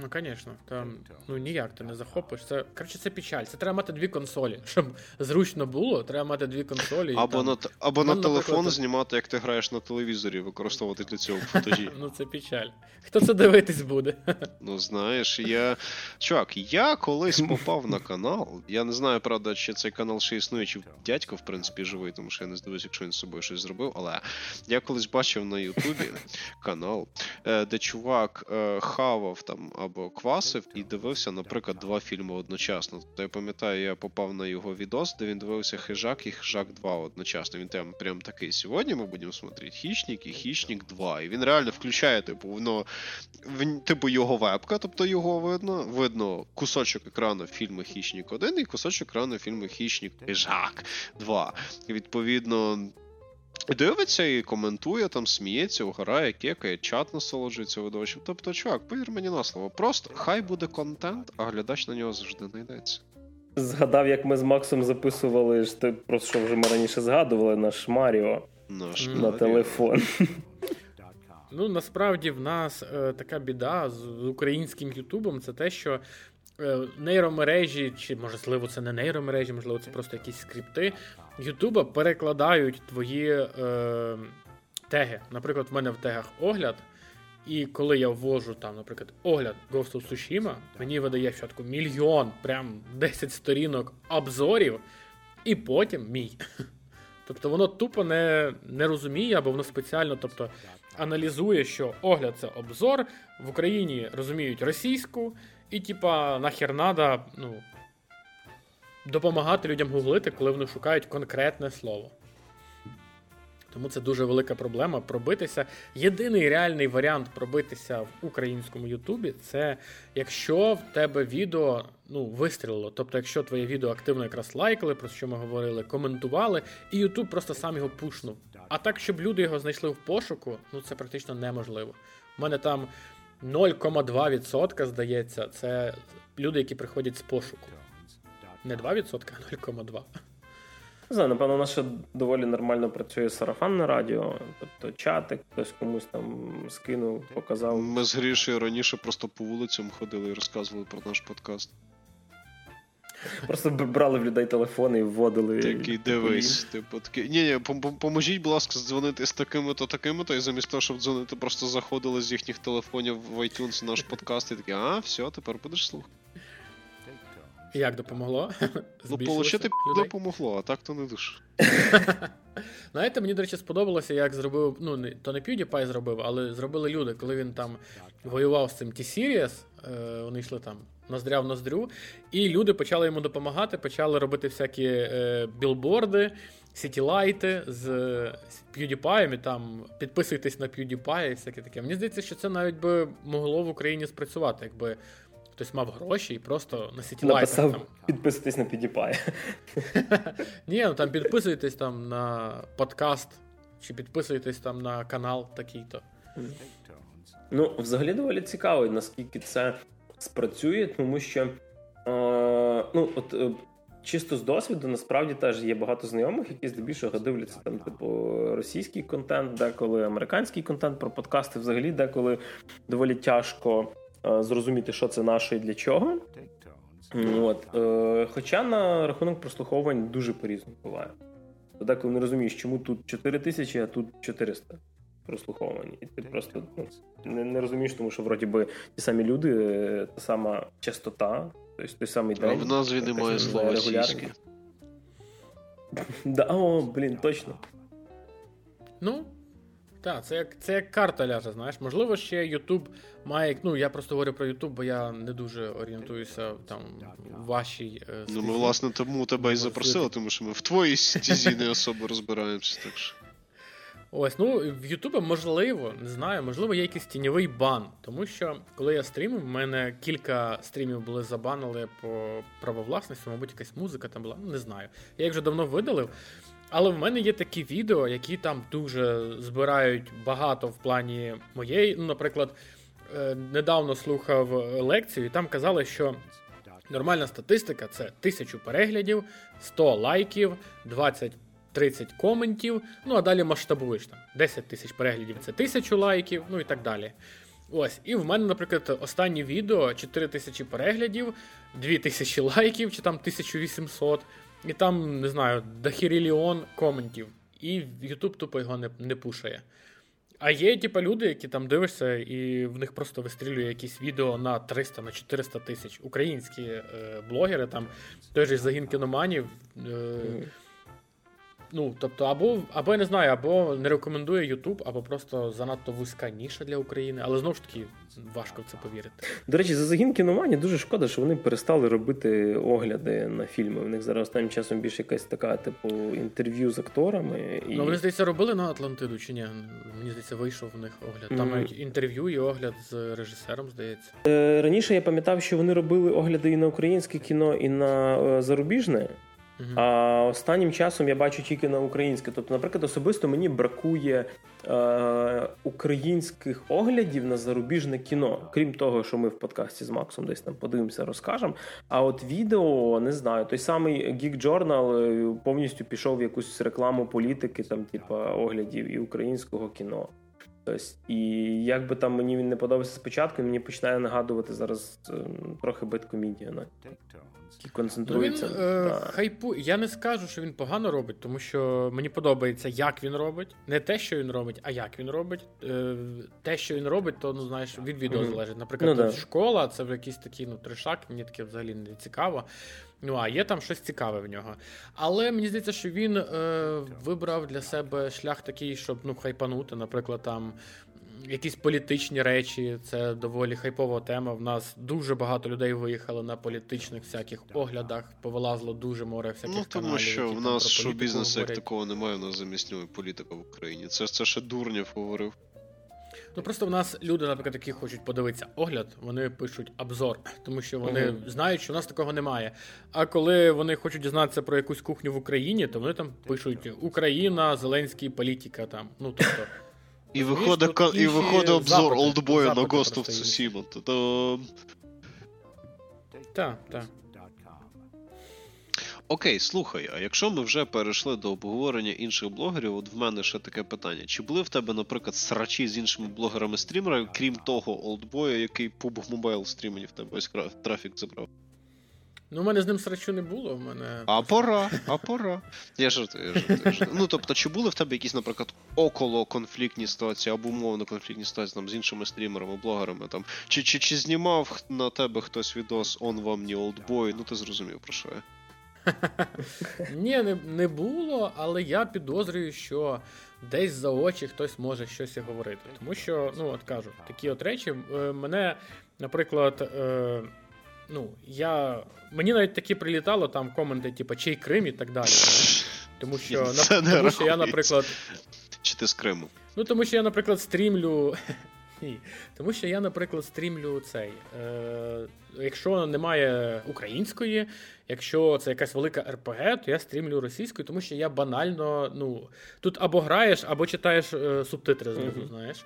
[SPEAKER 3] Ну, звісно, там ну ніяк ти не захопиш. Це коротше, це печаль. Це треба мати дві консолі. Щоб зручно було, треба мати дві консолі.
[SPEAKER 2] Або
[SPEAKER 3] там...
[SPEAKER 2] на або на телефон знімати, як ти граєш на телевізорі, використовувати для цього футажі.
[SPEAKER 3] Ну це печаль. Хто це дивитись буде?
[SPEAKER 2] Ну знаєш, я. Чувак, я колись попав на канал. Я не знаю, правда, чи цей канал ще існує, чи дядько, в принципі, живий, тому що я не здивуюся, якщо він з собою щось зробив. Але я колись бачив на Ютубі канал, е, де чувак е, хавав там або квасив і дивився, наприклад, два фільми одночасно. То я пам'ятаю, я попав на його відос, де він дивився Хижак і Хижак 2 одночасно. Він там прям такий. Сьогодні ми будемо смотрети Хищник і Хищник 2. І він реально включає, типу, воно типу його вебка, тобто його видно. Видно кусочок екрану фільму Хищник 1 і кусочок екрану фільму Хищник Хижак 2. І відповідно. Дивиться і коментує, там сміється, угорає, кекає, чат насолоджується видовищем. Тобто, чувак, повір мені на слово, просто хай буде контент, а глядач на нього завжди знайдеться.
[SPEAKER 1] Згадав, як ми з Максом записували, ти просто що вже ми раніше згадували наш Маріо
[SPEAKER 2] наш
[SPEAKER 1] на Маріо. телефон.
[SPEAKER 3] Ну, насправді в нас е, така біда з українським Ютубом це те, що нейромережі, чи можливо, це не нейромережі, можливо, це просто якісь скрипти. Ютуба перекладають твої е, теги. Наприклад, в мене в тегах огляд. І коли я ввожу там, наприклад, огляд Ghost of Tsushima, мені видає спочатку мільйон, прям 10 сторінок обзорів, і потім мій. Тобто воно тупо не не розуміє, або воно спеціально тобто, аналізує, що огляд це обзор, в Україні розуміють російську, і, типа, нахер надо, ну, допомагати людям гуглити, коли вони шукають конкретне слово. Тому це дуже велика проблема пробитися. Єдиний реальний варіант пробитися в українському Ютубі це якщо в тебе відео ну, вистрілило. Тобто, якщо твоє відео активно якраз лайкали, про що ми говорили, коментували, і Ютуб просто сам його пушнув. А так, щоб люди його знайшли в пошуку, ну це практично неможливо. У мене там 0,2% здається, це люди, які приходять з пошуку. Не 2%, а 0,2%.
[SPEAKER 1] Не знаю, напевно, у нас ще доволі нормально працює сарафанне радіо, тобто чатик, хтось комусь там скинув, показав.
[SPEAKER 2] Ми з Грішею раніше просто по вулицям ходили і розказували про наш подкаст.
[SPEAKER 1] Просто брали в людей телефони і вводили.
[SPEAKER 2] Такий дивись, типу такий. Ні, ні, поможіть, будь ласка, дзвонити з такими-то, такими-то, і замість того, щоб дзвонити, просто заходили з їхніх телефонів в iTunes наш подкаст і такі, а, все, тепер будеш слухати.
[SPEAKER 3] Як допомогло?
[SPEAKER 2] Ну, получити допомогло, а так то не дуже.
[SPEAKER 3] Знаєте, мені, до речі, сподобалося, як зробив. Ну, не, то не PewDiePie зробив, але зробили люди, коли він там воював з цим T-Series, е, вони йшли там ноздря в ноздрю, і люди почали йому допомагати, почали робити всякі е, білборди, сітілайти з, з PewDiePie, і там підписуйтесь на PewDiePie і всяке таке. Мені здається, що це навіть би могло в Україні спрацювати, якби хтось мав гроші і просто на сітілайтах
[SPEAKER 1] там... підписуйтесь на PewDiePie.
[SPEAKER 3] Ні, ну там підписуйтесь там на подкаст, чи підписуйтесь там на канал такий-то.
[SPEAKER 1] Ну, взагалі доволі цікаво, наскільки це спрацює, тому що е, ну, от. Е, чисто з досвіду, насправді теж є багато знайомих, які здебільшого дивляться там, типу, російський контент, деколи американський контент про подкасти, взагалі, деколи доволі тяжко зрозуміти, що це наше і для чого. От. Е, хоча на рахунок прослуховувань дуже по-різному буває. Деколи не розумієш, чому тут 4 тисячі, а тут 400 прослуховувань. І ти просто ну, не, не розумієш, тому що вроді би ті самі люди, е, та сама частота, тобто той самий день.
[SPEAKER 2] А в назві немає слова сіськи.
[SPEAKER 1] Да, О, блін, точно.
[SPEAKER 3] Ну, так, це як це як карта ляже, знаєш. Можливо, ще YouTube має. Ну, я просто говорю про YouTube, бо я не дуже орієнтуюся там в вашій. Е,
[SPEAKER 2] ну, ми, власне, тому тебе і запросили, тому що ми в твоїй стізі не особо розбираємося. так що.
[SPEAKER 3] Ось, ну в Ютубі можливо, не знаю, можливо, є якийсь тіньовий бан. Тому що коли я стрімив, в мене кілька стрімів були забанили по правовласності, мабуть, якась музика там була. Ну, не знаю. Я їх вже давно видалив. Але в мене є такі відео, які там дуже збирають багато в плані моєї. Ну, наприклад, е, недавно слухав лекцію, і там казали, що нормальна статистика це тисячу переглядів, 100 лайків, 20. 30 коментів, ну а далі масштабуєш там 10 тисяч переглядів це тисячу лайків, ну і так далі. Ось, і в мене, наприклад, останнє відео 4 тисячі переглядів, 2 тисячі лайків, чи там 1800. І там, не знаю, дохіріліон коментів. І YouTube тупо його не не пушає. А є, типу, люди, які там дивишся, і в них просто вистрілює якісь відео на 300 на 400 тисяч. Українські е, блогери, там той же загін кіноманів. Е, Ну, тобто, або або я не знаю, або не рекомендує YouTube, або просто занадто вузька ніша для України, але знову ж таки важко в це повірити.
[SPEAKER 1] До речі, за загін кіномані дуже шкода, що вони перестали робити огляди на фільми. У них зараз останнім часом більше якась така, типу, інтерв'ю з акторами.
[SPEAKER 3] І... Ну, вони здається, робили на Атлантиду чи ні? Мені здається, вийшов в них огляд. Там навіть mm-hmm. інтерв'ю і огляд з режисером, здається.
[SPEAKER 1] Е, Раніше я пам'ятав, що вони робили огляди і на українське кіно, і на е, зарубіжне. Uh-huh. А останнім часом я бачу тільки на українське. Тобто, наприклад, особисто мені бракує е, українських оглядів на зарубіжне кіно, крім того, що ми в подкасті з Максом десь там подивимося, розкажемо. А от відео не знаю, той самий Geek Journal е, повністю пішов в якусь рекламу політики, там, типа оглядів і українського кіно. Тобто, і як би там мені він не подобався спочатку, мені починає нагадувати зараз е, трохи биткомедія. Який концентрується.
[SPEAKER 3] Ну, він, е, хайпу. Я не скажу, що він погано робить, тому що мені подобається, як він робить. Не те, що він робить, а як він робить. Е, те, що він робить, то ну знаєш, від відео mm-hmm. залежить. Наприклад, ну, школа це якийсь такий ну, трешак, мені таке взагалі не цікаво. Ну, а є там щось цікаве в нього. Але мені здається, що він е, вибрав для себе шлях такий, щоб ну, хайпанути, наприклад, там якісь політичні речі, це доволі хайпова тема. В нас дуже багато людей виїхали на політичних всяких оглядах, повилазло дуже море всяких
[SPEAKER 2] Ну, тому
[SPEAKER 3] каналів,
[SPEAKER 2] що
[SPEAKER 3] які
[SPEAKER 2] в
[SPEAKER 3] там
[SPEAKER 2] нас
[SPEAKER 3] про
[SPEAKER 2] шоу
[SPEAKER 3] політику
[SPEAKER 2] бізнесу як
[SPEAKER 3] говорять.
[SPEAKER 2] такого немає, у нас заміснює політика в Україні. Це, це ще Дурнєв говорив.
[SPEAKER 3] Ну просто в нас люди, наприклад, які хочуть подивитися огляд, вони пишуть обзор, тому що вони
[SPEAKER 1] Мгм.
[SPEAKER 3] знають, що в нас такого немає. А коли вони хочуть дізнатися про якусь кухню в Україні, то вони там пишуть Україна, Зеленський, політика там. Ну тобто.
[SPEAKER 2] І виходить, ка- і виходить обзор олдбоя на Ghost of. Tsushima. То...
[SPEAKER 3] Так, так.
[SPEAKER 2] Окей, слухай, а якщо ми вже перейшли до обговорення інших блогерів, от в мене ще таке питання. Чи були в тебе, наприклад, срачі з іншими блогерами-стрімерами, крім того олдбоя, який PUBG Mobile стрімені в тебе весь трафік забрав?
[SPEAKER 3] Ну, у мене з ним срачу не було. В мене
[SPEAKER 2] А пора, а пора. Я жартую, я жартую, я жартую. Ну тобто, чи були в тебе якісь, наприклад, около конфліктні ситуації або умовно конфліктні ситуації там з іншими стрімерами, блогерами там? Чи, чи, чи знімав на тебе хтось відос он вам не олдбой? Ну ти зрозумів про що я.
[SPEAKER 3] Ні, не, не було, але я підозрюю, що десь за очі хтось може щось і говорити. Тому що, ну от кажу, такі от речі е, мене, наприклад, е, ну, я. Мені навіть такі прилітало там коменти, типу, чий Крим і так далі. Тому що,
[SPEAKER 2] це не
[SPEAKER 3] тому що я, наприклад,
[SPEAKER 2] Чи ти з Криму?
[SPEAKER 3] Ну, тому що я, наприклад, стрімлю. Ні. Тому що я, наприклад, стрімлю цей. Е, якщо немає української, якщо це якась велика РПГ, то я стрімлю російською, тому що я банально, ну, тут або граєш, або читаєш е, субтитри знизу,
[SPEAKER 1] Мгм.
[SPEAKER 3] знаєш.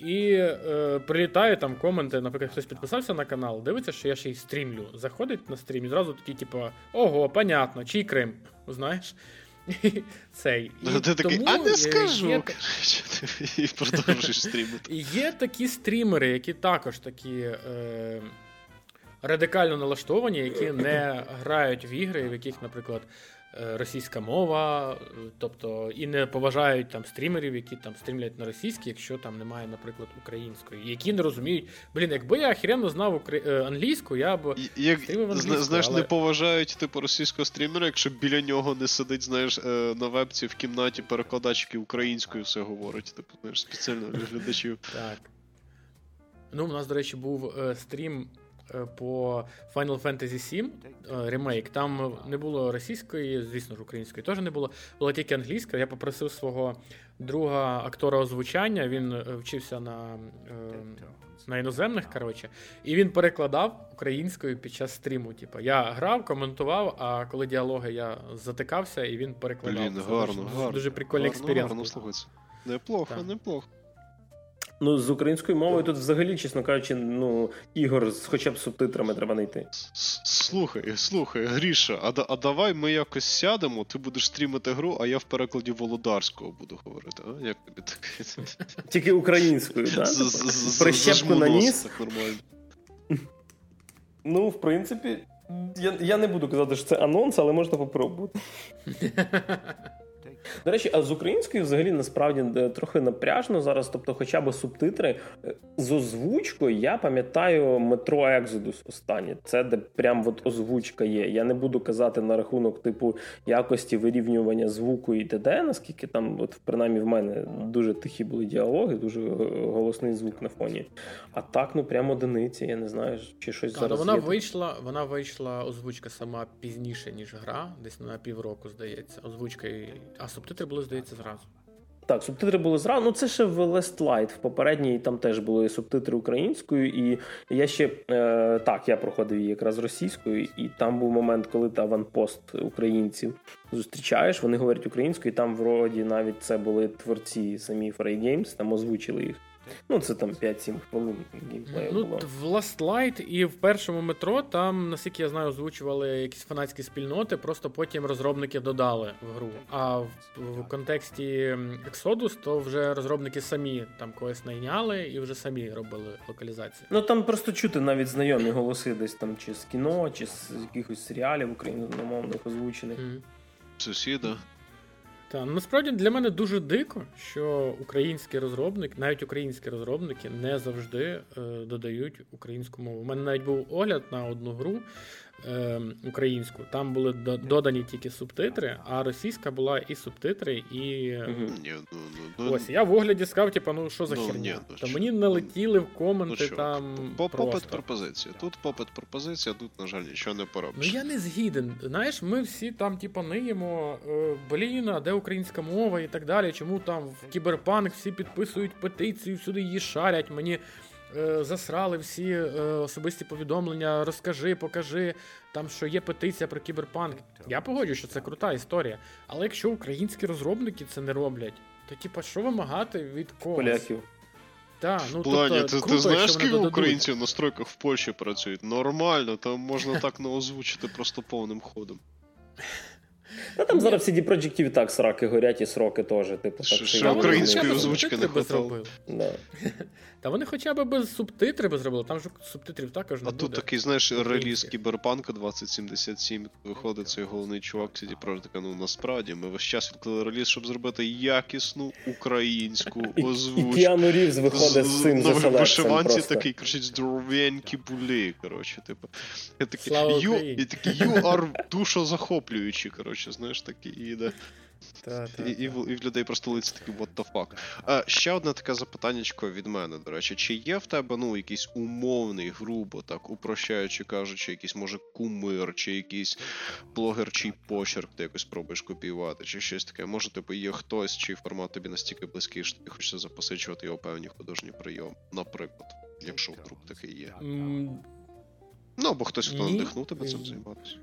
[SPEAKER 3] І е, прилітає там коменти, наприклад, хтось підписався на канал, дивиться, що я ще й стрімлю. Заходить на стрім і зразу такий, типу, ого, понятно, чий Крим, знаєш? І Цей. І
[SPEAKER 2] Ну, ти такий, а не скажу. І продовжуєш стрімити.
[SPEAKER 3] Є такі стрімери, які також такі е, радикально налаштовані, які не грають в ігри, в яких, наприклад, російська мова, е, тобто і не поважають там стрімерів, які там стрімлять на російській, якщо там немає, наприклад, української, які не розуміють, блін, якби я охеренно знав укра- е, англійську, я б.
[SPEAKER 2] Як, знаєш,
[SPEAKER 3] але-
[SPEAKER 2] не поважають типу російського стрімера, якщо біля нього не сидить, знаєш, е, на вебці в кімнаті перекладач, який українською все говорить, типу, знаєш, спеціально для глядачів.
[SPEAKER 3] Так. Ну, у нас, до речі, був е, стрім е, по Final Fantasy VII е, ремейк. Там не було російської, звісно ж, української теж не було. Була тільки англійська. Я попросив свого друга актора озвучання. Він е, вчився на, е, на іноземних, коротше, і він перекладав українською під час стріму. Типу, я грав, коментував, а коли діалоги я затикався, і він перекладав.
[SPEAKER 2] Блін, гарно, гарно.
[SPEAKER 3] дуже прикольний
[SPEAKER 2] гарно, гарно слухається. Неплохо,
[SPEAKER 3] Так.
[SPEAKER 2] неплохо.
[SPEAKER 1] Ну, з українською мовою тут взагалі, чесно кажучи, ну, ігор з хоча б субтитрами треба знайти.
[SPEAKER 2] Слухай, слухай, Гріша, а, а давай ми якось сядемо, ти будеш стрімити гру, а я в перекладі Володарського буду говорити. А? Як тобі таке?
[SPEAKER 1] Тільки українською, так? Прищепку на ніс. Ну, в принципі, я не буду казати, що це анонс, але можна попробувати. До речі, а з українською взагалі насправді е, трохи напряжно зараз, тобто, хоча б субтитри Е, з озвучкою. Я пам'ятаю метро Екзодус останнє. Це де прям от озвучка є. Я не буду казати на рахунок типу якості вирівнювання звуку і т.д., наскільки там, от принаймні в мене дуже тихі були діалоги, дуже е, голосний звук на фоні. А так, ну прямо одиниці, я не знаю, чи щось
[SPEAKER 3] Так, ну
[SPEAKER 1] зараз.
[SPEAKER 3] вона
[SPEAKER 1] є.
[SPEAKER 3] вийшла, вона вийшла озвучка сама пізніше, ніж гра, десь на півроку, здається. Озвучка і. Субтитри були, здається, зразу.
[SPEAKER 1] Так, субтитри були зразу. Ну, це ще в Last Light, в попередній там теж були субтитри українською, і я ще е, так, я проходив її якраз російською, і там був момент, коли ти аванпост українців зустрічаєш, вони говорять українською, і там вроді навіть це були творці самі Free Games, там озвучили їх. Ну, це там 5-7 хвилин геймплею
[SPEAKER 3] Ну,
[SPEAKER 1] було.
[SPEAKER 3] в Last Light і в першому метро там, наскільки я знаю, озвучували якісь фанатські спільноти, просто потім розробники додали в гру. А в, в контексті Exodus, то вже розробники самі там когось найняли і вже самі робили локалізацію.
[SPEAKER 1] Ну там просто чути навіть знайомі голоси десь там чи з кіно, чи з якихось серіалів україномовних озвучених.
[SPEAKER 3] Мгм.
[SPEAKER 2] Сусіда.
[SPEAKER 3] Та ну, насправді для мене дуже дико, що український розробник, навіть українські розробники, не завжди е, додають українську мову. У мене навіть був огляд на одну гру. Е, українську, там були додані тільки субтитри, а російська була і субтитри, і.
[SPEAKER 2] Ну, ну,
[SPEAKER 3] ну, Ось я в огляді сказав, типу, ну що за ну, херня? Ні, ну, Та мені налетіли в коменти ну, там.
[SPEAKER 2] Попит пропозиція. Тут попит пропозиція, тут, на жаль, нічого не поробиш.
[SPEAKER 3] Ну я не згіден. Знаєш, ми всі там, типу, ниємо, е, блін, а де українська мова і так далі. Чому там в кіберпанк всі підписують петицію, всюди її шарять. Мені засрали всі е, особисті повідомлення, розкажи, покажи, там що є петиція про кіберпанк. Я погоджую, що це крута історія. Але якщо українські розробники це не роблять, то типа що вимагати від когось?
[SPEAKER 1] Поляків.
[SPEAKER 3] Так, ну,
[SPEAKER 2] Плані,
[SPEAKER 3] тобто,
[SPEAKER 2] ти,
[SPEAKER 3] круто,
[SPEAKER 2] ти знаєш, скільки українців на стройках в Польщі працюють? Нормально, там можна так не озвучити просто повним ходом.
[SPEAKER 1] Та там зараз всі Project і так сраки горять і сроки теж. Типу, так,
[SPEAKER 2] Ще української озвучки не хватало.
[SPEAKER 1] Да.
[SPEAKER 3] Та вони хоча б без субтитрів зробили, там ж субтитрів також не
[SPEAKER 2] а
[SPEAKER 3] буде.
[SPEAKER 2] А тут такий, знаєш, реліз Кіберпанка 2077. Виходить цей головний чувак, CD Projekt, ну насправді ми весь час відклали реліз, щоб зробити якісну українську озвучку. І
[SPEAKER 1] Кіану Рівз виходить з цим
[SPEAKER 2] за вишиванці такий, кричить, здоровенькі булі, коротше, типу. Я такий, you, you are душозахоплюючі, коротше, знаєш, такий, іде.
[SPEAKER 3] Та, та,
[SPEAKER 2] і, і, в, і в людей просто лиці такі what the fuck. А, Ще одне таке запитаннячко від мене, до речі, чи є в тебе ну, якийсь умовний, грубо так, упрощаючи кажучи, якийсь може кумир, чи якийсь блогер, чий почерк ти якось пробуєш копіювати, чи щось таке. Може, типу, є хтось, чий формат тобі настільки близький, що тобі хочеться запосичувати його певні художні прийоми, наприклад, якщо вдруг такий є. Mm. Ну, або хтось, хто надихнув тебе цим займатися.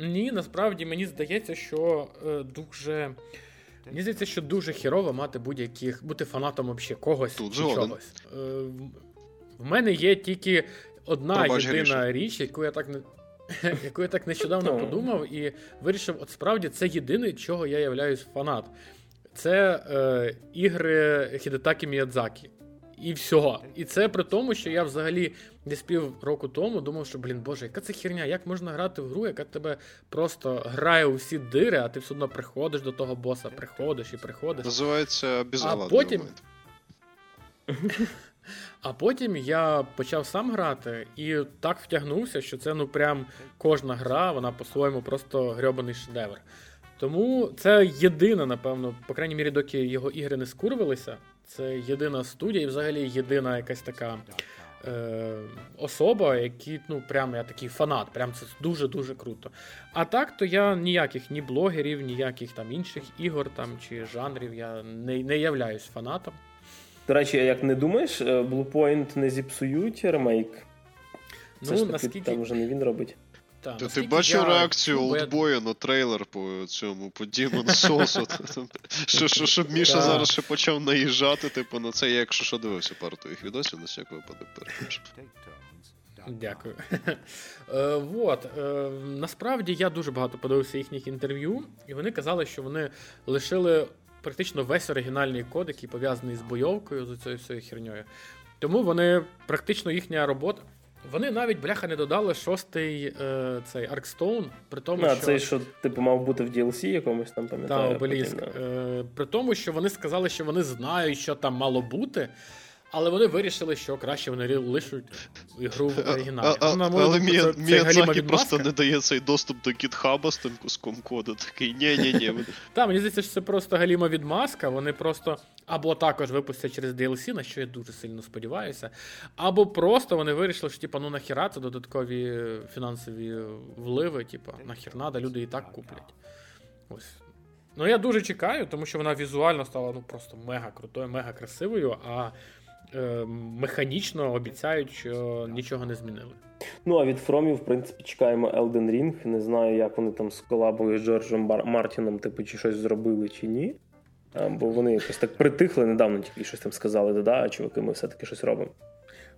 [SPEAKER 3] Ні, насправді мені здається, що е, дуже. Мені здається, що дуже хірово мати будь-яких, бути фанатом вообще когось
[SPEAKER 2] Тут
[SPEAKER 3] чи чогось. Е, в мене є тільки одна Пробач єдина гріші. річ, яку я так не. Яку я так нещодавно подумав і вирішив, от справді це єдине, чого я являюсь фанат. Це е, ігри Хідетакі Міядзакі і всього. І це при тому, що я взагалі десь пів року тому думав, що, блін, боже, яка це херня, як можна грати в гру, яка тебе просто грає у всі дири, а ти все одно приходиш до того боса, приходиш і приходиш.
[SPEAKER 2] Називається безгаладний
[SPEAKER 3] А потім... А потім я почав сам грати і так втягнувся, що це ну прям кожна гра, вона по-своєму просто грьобаний шедевр. Тому це єдина, напевно, по крайній мірі, доки його ігри не скурвилися, це єдина студія і взагалі єдина якась така е, особа, які, ну, прям я такий фанат. Прям це дуже-дуже круто. А так, то я ніяких ні блогерів, ніяких там інших ігор там чи жанрів я не не являюсь фанатом.
[SPEAKER 1] До речі, як не думаєш, е, Bluepoint не зіпсують ремейк? Це ну, ж таки, наскільки... там вже не він робить.
[SPEAKER 2] Та, Ти, ти бачив я... реакцію олдбоя я... на трейлер по цьому по Demon Souls? що, що, Щоб Міша Та. зараз ще почав наїжджати, типу, на це, я якщо що дивився пару твоїх відосів, на всяк випадок перепишу.
[SPEAKER 3] Дякую. е, вот, е, Насправді я дуже багато подивився їхніх інтерв'ю, і вони казали, що вони лишили практично весь оригінальний код, який пов'язаний з бойовкою, з цією всією херньою. Тому вони практично їхня робота. Вони навіть бляха не додали шостий е, цей Аркстоун, при тому,
[SPEAKER 1] а,
[SPEAKER 3] що...
[SPEAKER 1] цей, що типу мав бути в DLC якомусь там пам'ятаю.
[SPEAKER 3] Так, обеліск. Е, При тому, що вони сказали, що вони знають, що там мало бути. Але вони вирішили, що краще вони лишуть ігру в оригіналі.
[SPEAKER 2] А, а, але Міядзакі просто не дає цей доступ до гітхаба з тим куском коду. Такий ні-ні-ні.
[SPEAKER 3] Так, мені здається, що це просто галіма відмазка. Вони просто або також випустять через DLC, на що я дуже сильно сподіваюся, або просто вони вирішили, що типу, ну нахіра це додаткові фінансові вливи, типу, нахер надо, люди і так куплять. Ось. Ну я дуже чекаю, тому що вона візуально стала ну просто мега крутою, мега красивою. а Е, механічно обіцяють, що нічого не змінили.
[SPEAKER 1] Ну а від Фромів, в принципі, чекаємо Elden Ring. Не знаю, як вони там з колабою з Джорджем Бар- Мартіном, типу, чи щось зробили, чи ні. Бо вони якось так притихли недавно, тільки щось там сказали, да, а чуваки, ми все-таки щось робимо.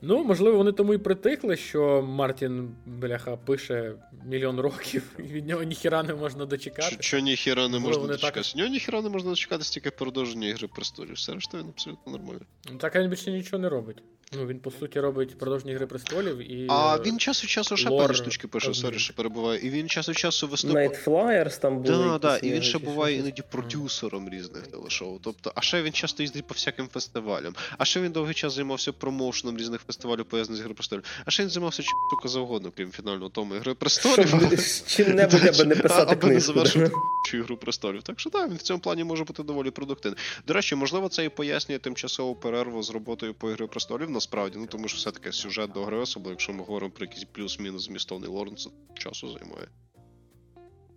[SPEAKER 3] Ну, можливо, вони тому і притихли, що Мартін бляха пише мільйон років, і від нього ніхіра не можна дочекати.
[SPEAKER 2] Що ніхіра не можна дочекатися? Так... Нього ніхіра не можна дочекатися, тільки продовження ігри престолів. Все решта він абсолютно нормально.
[SPEAKER 3] Ну, так він більше нічого не робить. Ну, він, по суті, робить продовження гри престолів і.
[SPEAKER 2] А
[SPEAKER 3] е,
[SPEAKER 2] він час від часу ще lore штучки пише, sorry, що перебиваю. І він час від часу виступає.
[SPEAKER 1] Nightflyers там були.
[SPEAKER 2] Да, да, і він ще буває іноді продюсером різних телешоу. Тобто, а ще він часто їздить по всяким фестивалям. А ще він довгий час займався промоушеном різних фестивалів, пов'язаних з Гри престолів. А ще він займався чим сука завгодно, крім фінального тому Гри престолів.
[SPEAKER 1] Щоб з чим-небудь, аби не писати
[SPEAKER 2] аби не завершити цю ігру престолів. Так що так, він в цьому плані може бути доволі продуктивний. До речі, можливо, це і пояснює тимчасову перерву з роботою по ігри престолів, насправді, ну тому що все-таки сюжет до гри, особливо якщо ми говоримо про якийсь плюс-мінус змістовний лор, це часу займає.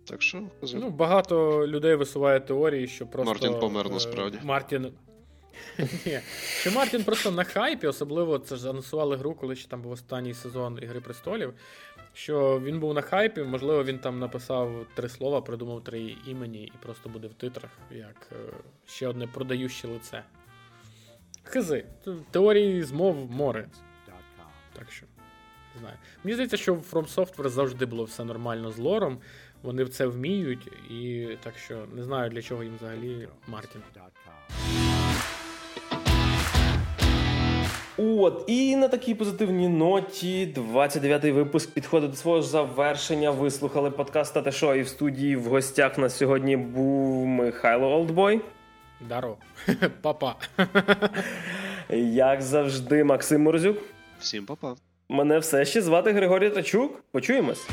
[SPEAKER 2] Так що.
[SPEAKER 3] Ну, багато людей висуває теорії, що просто.
[SPEAKER 2] Мартін помер,
[SPEAKER 3] е,
[SPEAKER 2] насправді.
[SPEAKER 3] Мартін. Ні. Що Мартін просто на хайпі, особливо це ж анонсували гру, коли ще там був останній сезон Ігри престолів. Що він був на хайпі, можливо, він там написав три слова, придумав три імені і просто буде в титрах, як е, ще одне продаюче лице. Хизи. Теорії змов море. Так що, не знаю. Мені здається, що в From Software завжди було все нормально з лором. Вони в це вміють, і так що не знаю, для чого їм взагалі Мартін.
[SPEAKER 1] От, і на такій позитивній ноті 29-й випуск підходить до свого завершення. Ви слухали подкаст «Та шо» і в студії в гостях на сьогодні був Михайло Олдбой.
[SPEAKER 3] Даро. Папа.
[SPEAKER 1] Як завжди, Максим Морзюк.
[SPEAKER 2] Всім па-па.
[SPEAKER 1] Мене все ще звати Григорій Тачук. Почуємось.